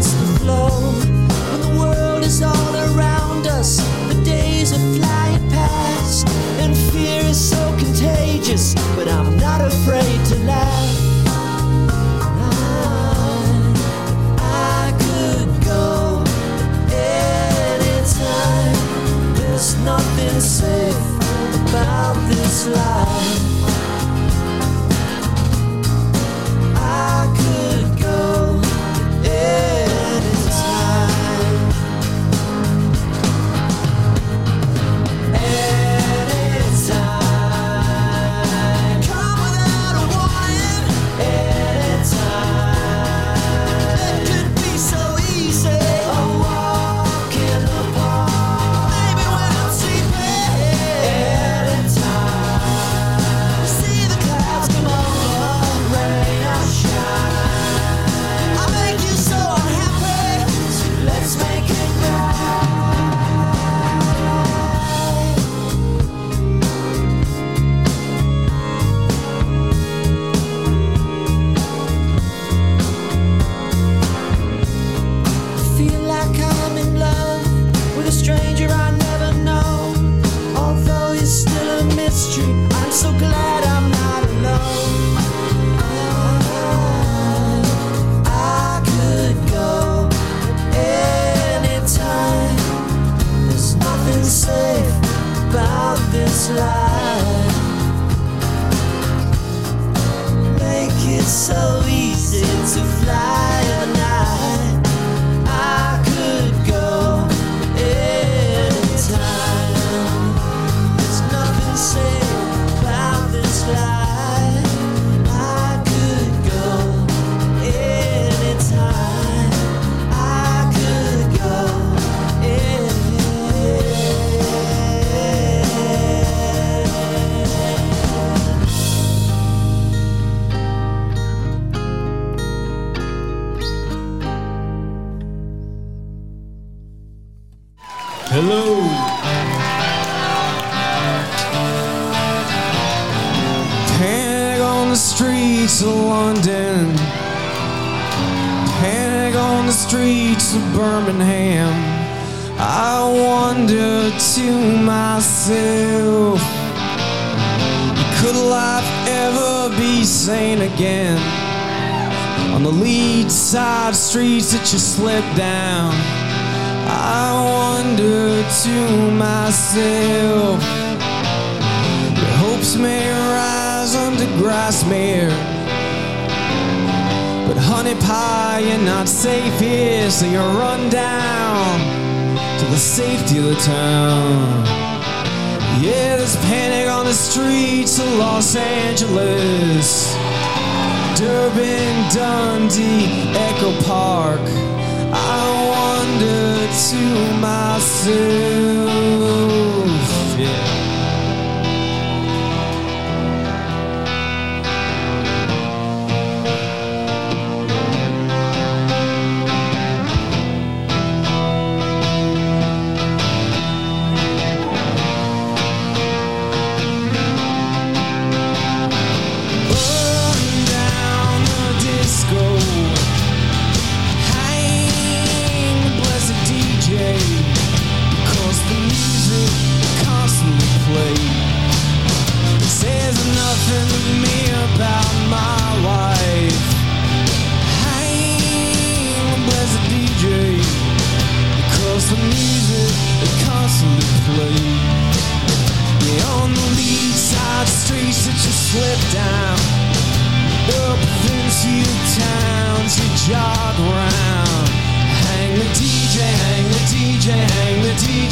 against the flow. When the world is all around us, the days are flying past, and fear is so contagious. But I'm not afraid to laugh. I could go anytime. There's nothing safe about this life.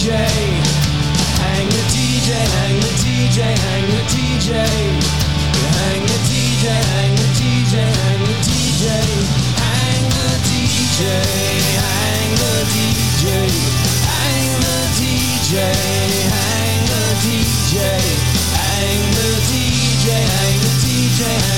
DJ. Hang the DJ, hang the DJ, hang the DJ. Hang the DJ, hang the DJ, hang the DJ. Hang the DJ, hang the DJ. Hang the DJ, hang the DJ. Hang the DJ, hang the DJ.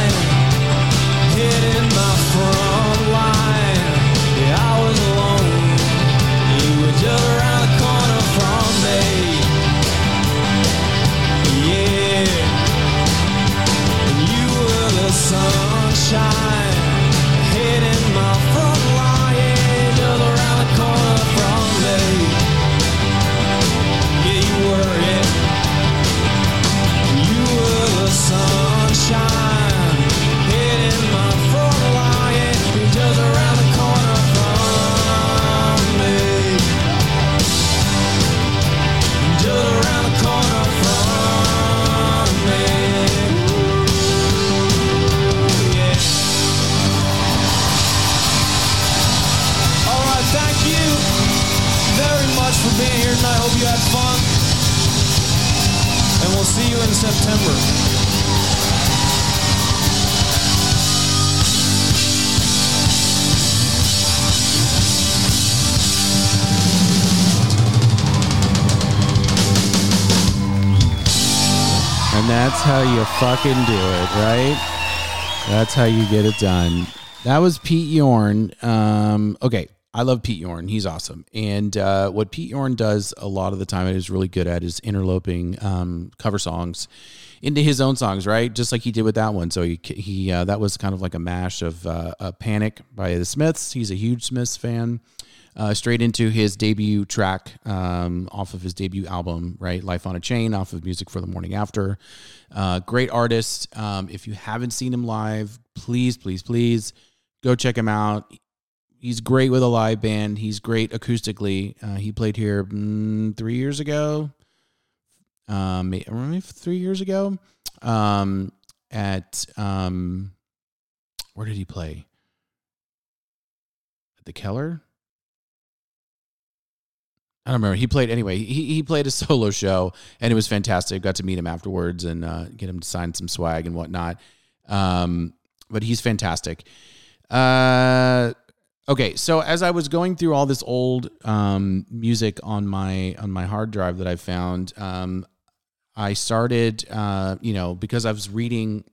September. And that's how you fucking do it, right? That's how you get it done. That was Pete Yorn. Um, okay, I love Pete Yorn. He's awesome. And uh, what Pete Yorn does a lot of the time, and is really good at, is interloping um, cover songs into his own songs, right? Just like he did with that one. So he he uh, that was kind of like a mash of uh, a Panic by the Smiths. He's a huge Smiths fan uh, straight into his debut track um, off of his debut album, right? Life on a Chain, off of Music for the Morning After. Uh, great artist. Um, if you haven't seen him live, please, please, please go check him out. He's great with a live band. He's great acoustically. Uh, he played here mm, three years ago, um, three years ago, um, at um, where did he play? At the Keller. I don't remember. He played anyway. He he played a solo show and it was fantastic. Got to meet him afterwards and uh, get him to sign some swag and whatnot. Um, but he's fantastic. Uh, okay, so as I was going through all this old um, music on my on my hard drive that I found, um, I started, uh, you know, because I was reading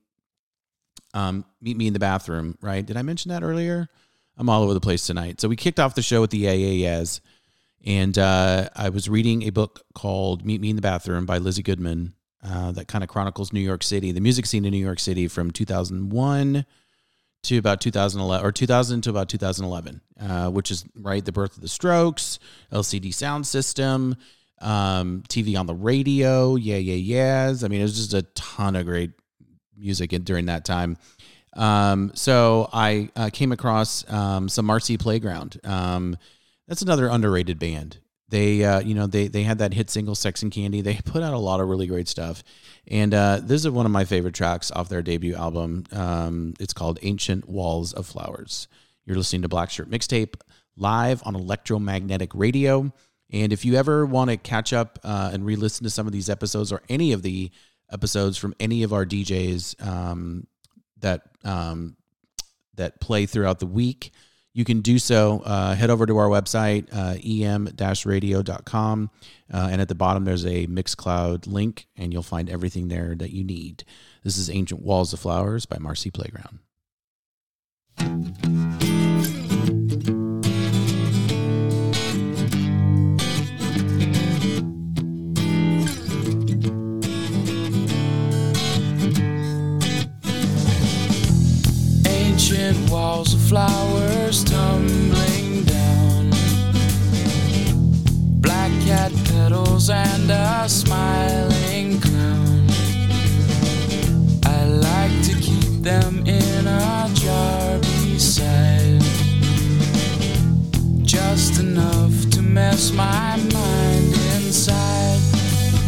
um, Meet Me in the Bathroom, right? Did I mention that earlier? I'm all over the place tonight. So we kicked off the show with the AAS, and uh, I was reading a book called Meet Me in the Bathroom by Lizzie Goodman uh, that kind of chronicles New York City, the music scene in New York City from 2001 to about 2011 or 2000 to about 2011, uh, which is right the birth of the Strokes, LCD sound system, um, TV on the radio, yeah, yeah, yeahs. I mean, it was just a ton of great music during that time. Um, so I uh, came across um, some Marcy Playground. Um, that's another underrated band. They, uh, you know, they they had that hit single "Sex and Candy." They put out a lot of really great stuff, and uh, this is one of my favorite tracks off their debut album. Um, it's called "Ancient Walls of Flowers." You're listening to Black Shirt Mixtape live on Electromagnetic Radio. And if you ever want to catch up uh, and re-listen to some of these episodes or any of the episodes from any of our DJs um, that um, that play throughout the week, you can do so. Uh, head over to our website, uh, em-radio.com, uh, and at the bottom there's a Mixcloud link, and you'll find everything there that you need. This is Ancient Walls of Flowers by Marcy Playground. Ancient walls of flowers and a smiling clown. I like to keep them in a jar beside. Just enough to mess my mind inside.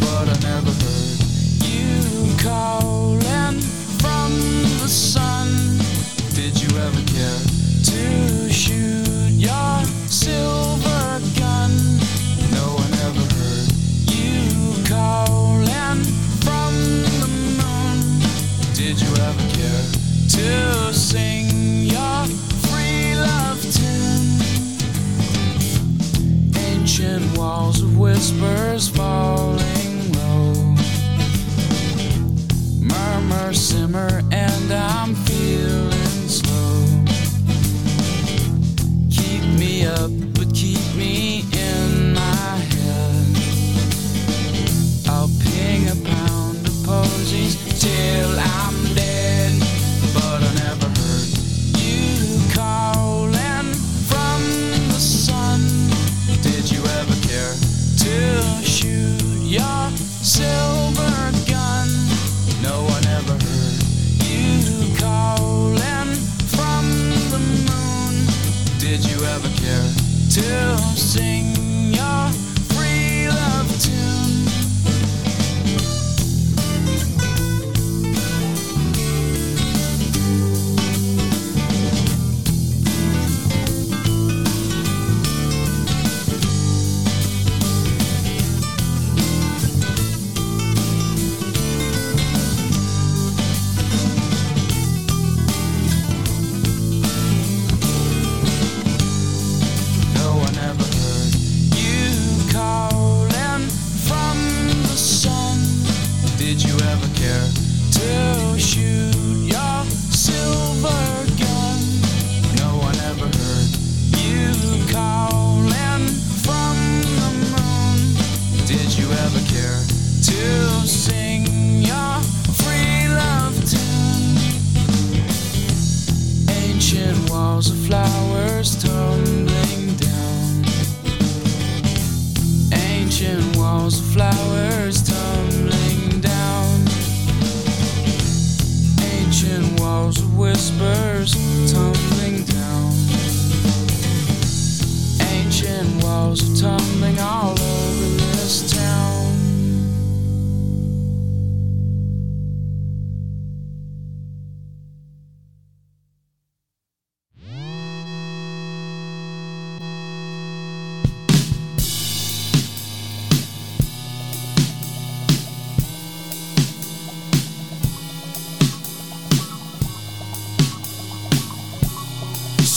But I never heard you calling from the sun. Whispers falling low. Murmur, simmer, and I'm feeling slow. Keep me up, but keep me in my head. I'll ping a pound of posies till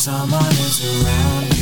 someone is around.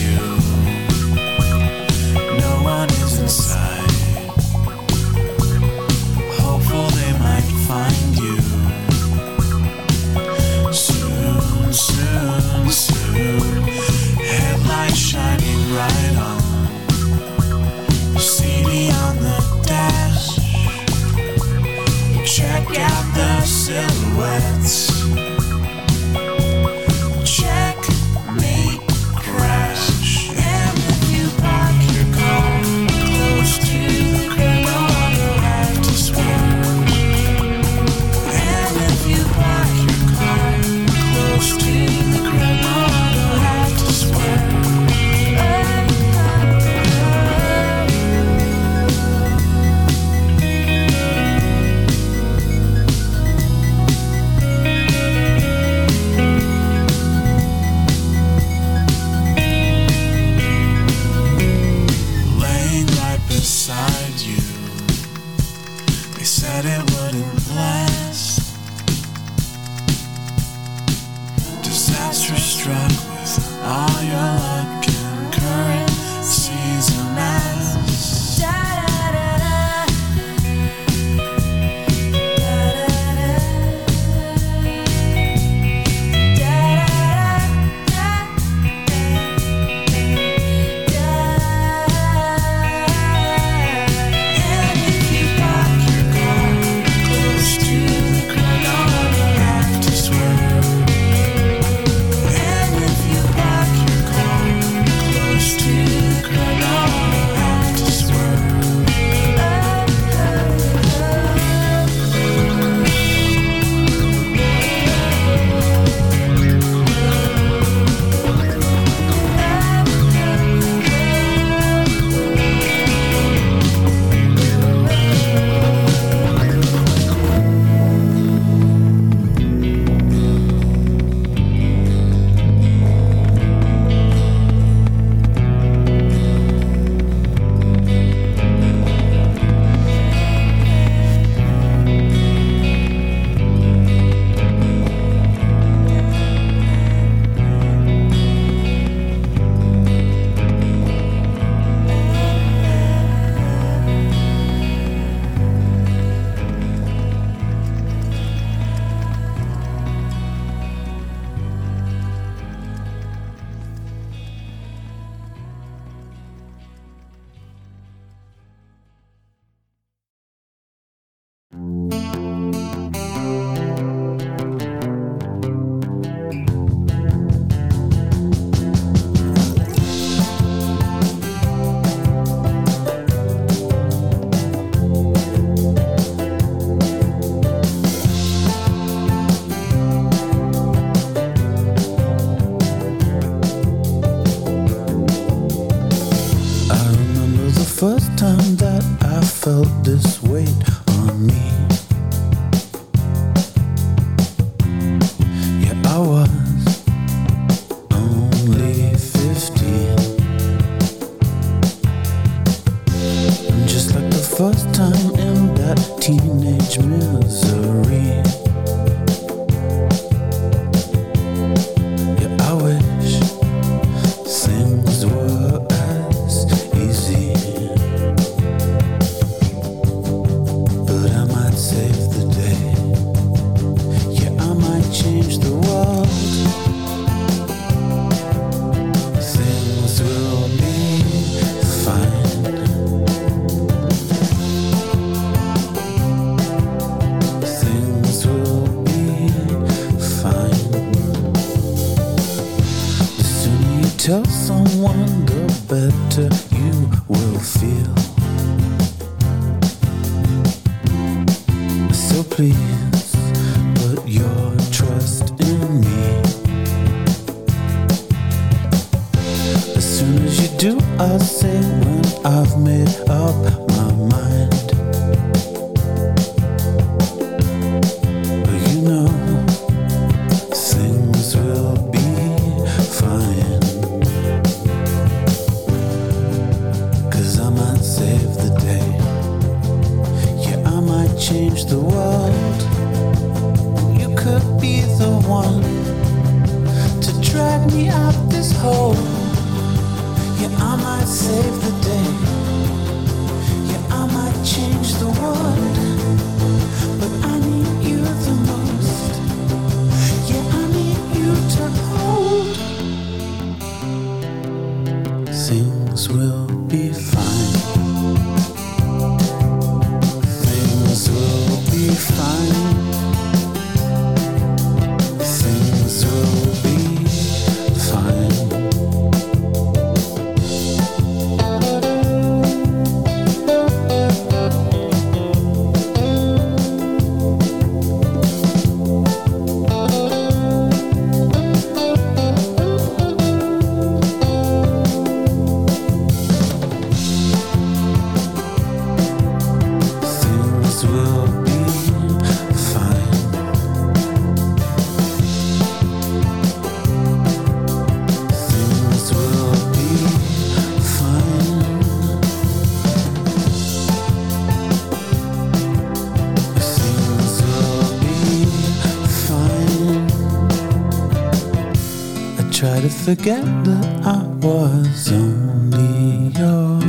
Forget that I was only your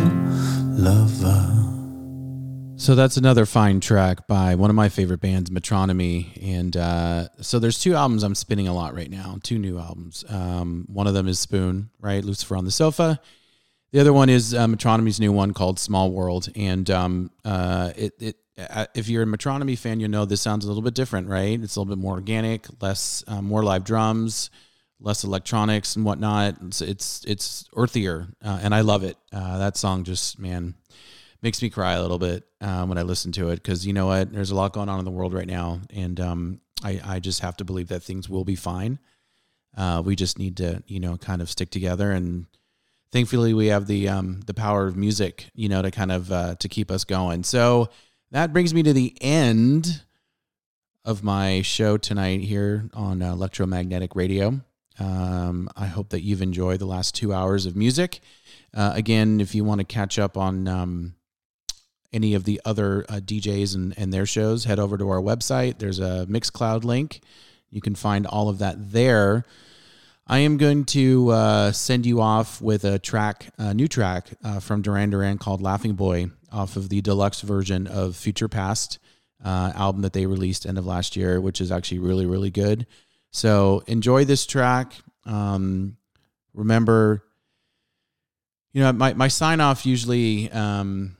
lover. So that's another fine track by one of my favorite bands, Metronomy. And uh, so there's two albums I'm spinning a lot right now, two new albums. Um, one of them is Spoon, right? Lucifer on the Sofa. The other one is uh, Metronomy's new one called Small World. And um, uh, it, it, uh, if you're a Metronomy fan, you know this sounds a little bit different, right? It's a little bit more organic, less, uh, more live drums, less electronics and whatnot. It's it's, it's earthier, uh, and I love it. Uh, that song just man makes me cry a little bit um, when I listen to it because you know what? There's a lot going on in the world right now, and um, I, I just have to believe that things will be fine. Uh, we just need to, you know, kind of stick together, and thankfully we have the um, the power of music, you know, to kind of uh, to keep us going. So that brings me to the end of my show tonight here on uh, Electromagnetic Radio. Um, I hope that you've enjoyed the last two hours of music. Uh, again, if you want to catch up on um, any of the other uh, DJs and, and their shows, head over to our website. There's a Mixcloud link. You can find all of that there. I am going to uh, send you off with a track, a new track uh, from Duran Duran called Laughing Boy off of the deluxe version of Future Past uh, album that they released end of last year, which is actually really, really good. So enjoy this track. Um, remember, you know, my, my sign off usually, um,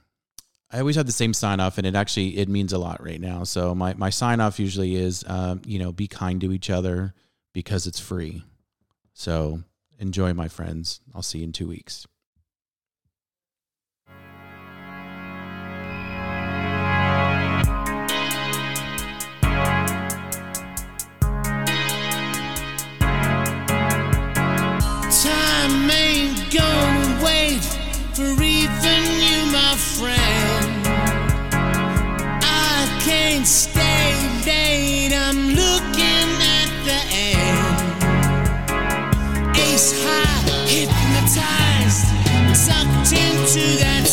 I always have the same sign off and it actually, it means a lot right now. So my, my sign off usually is, um, you know, be kind to each other because it's free. So enjoy my friends. I'll see you in two weeks. Into that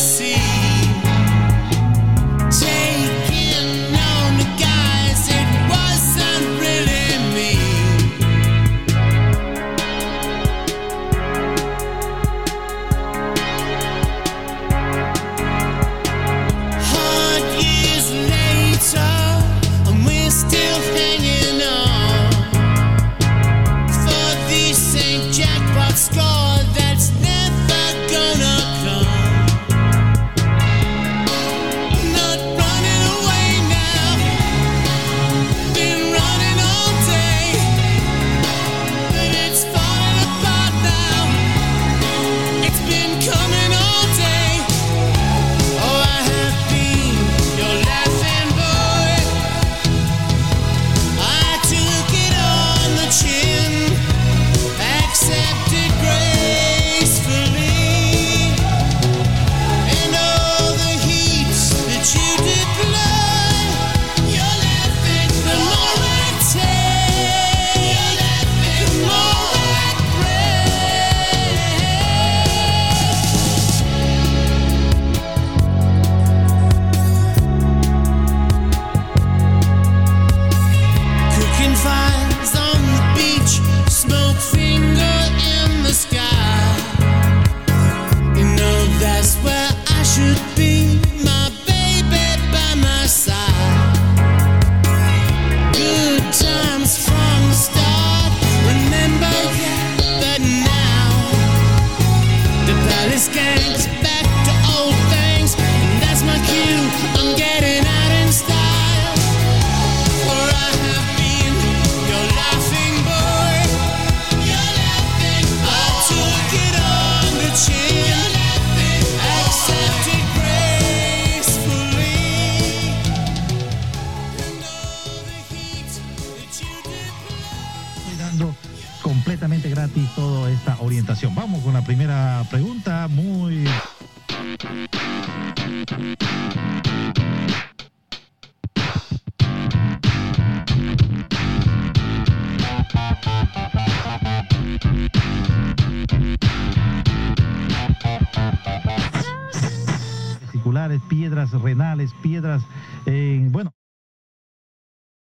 esta orientación. Vamos con la primera pregunta, muy... Piedras renales, piedras, eh, bueno.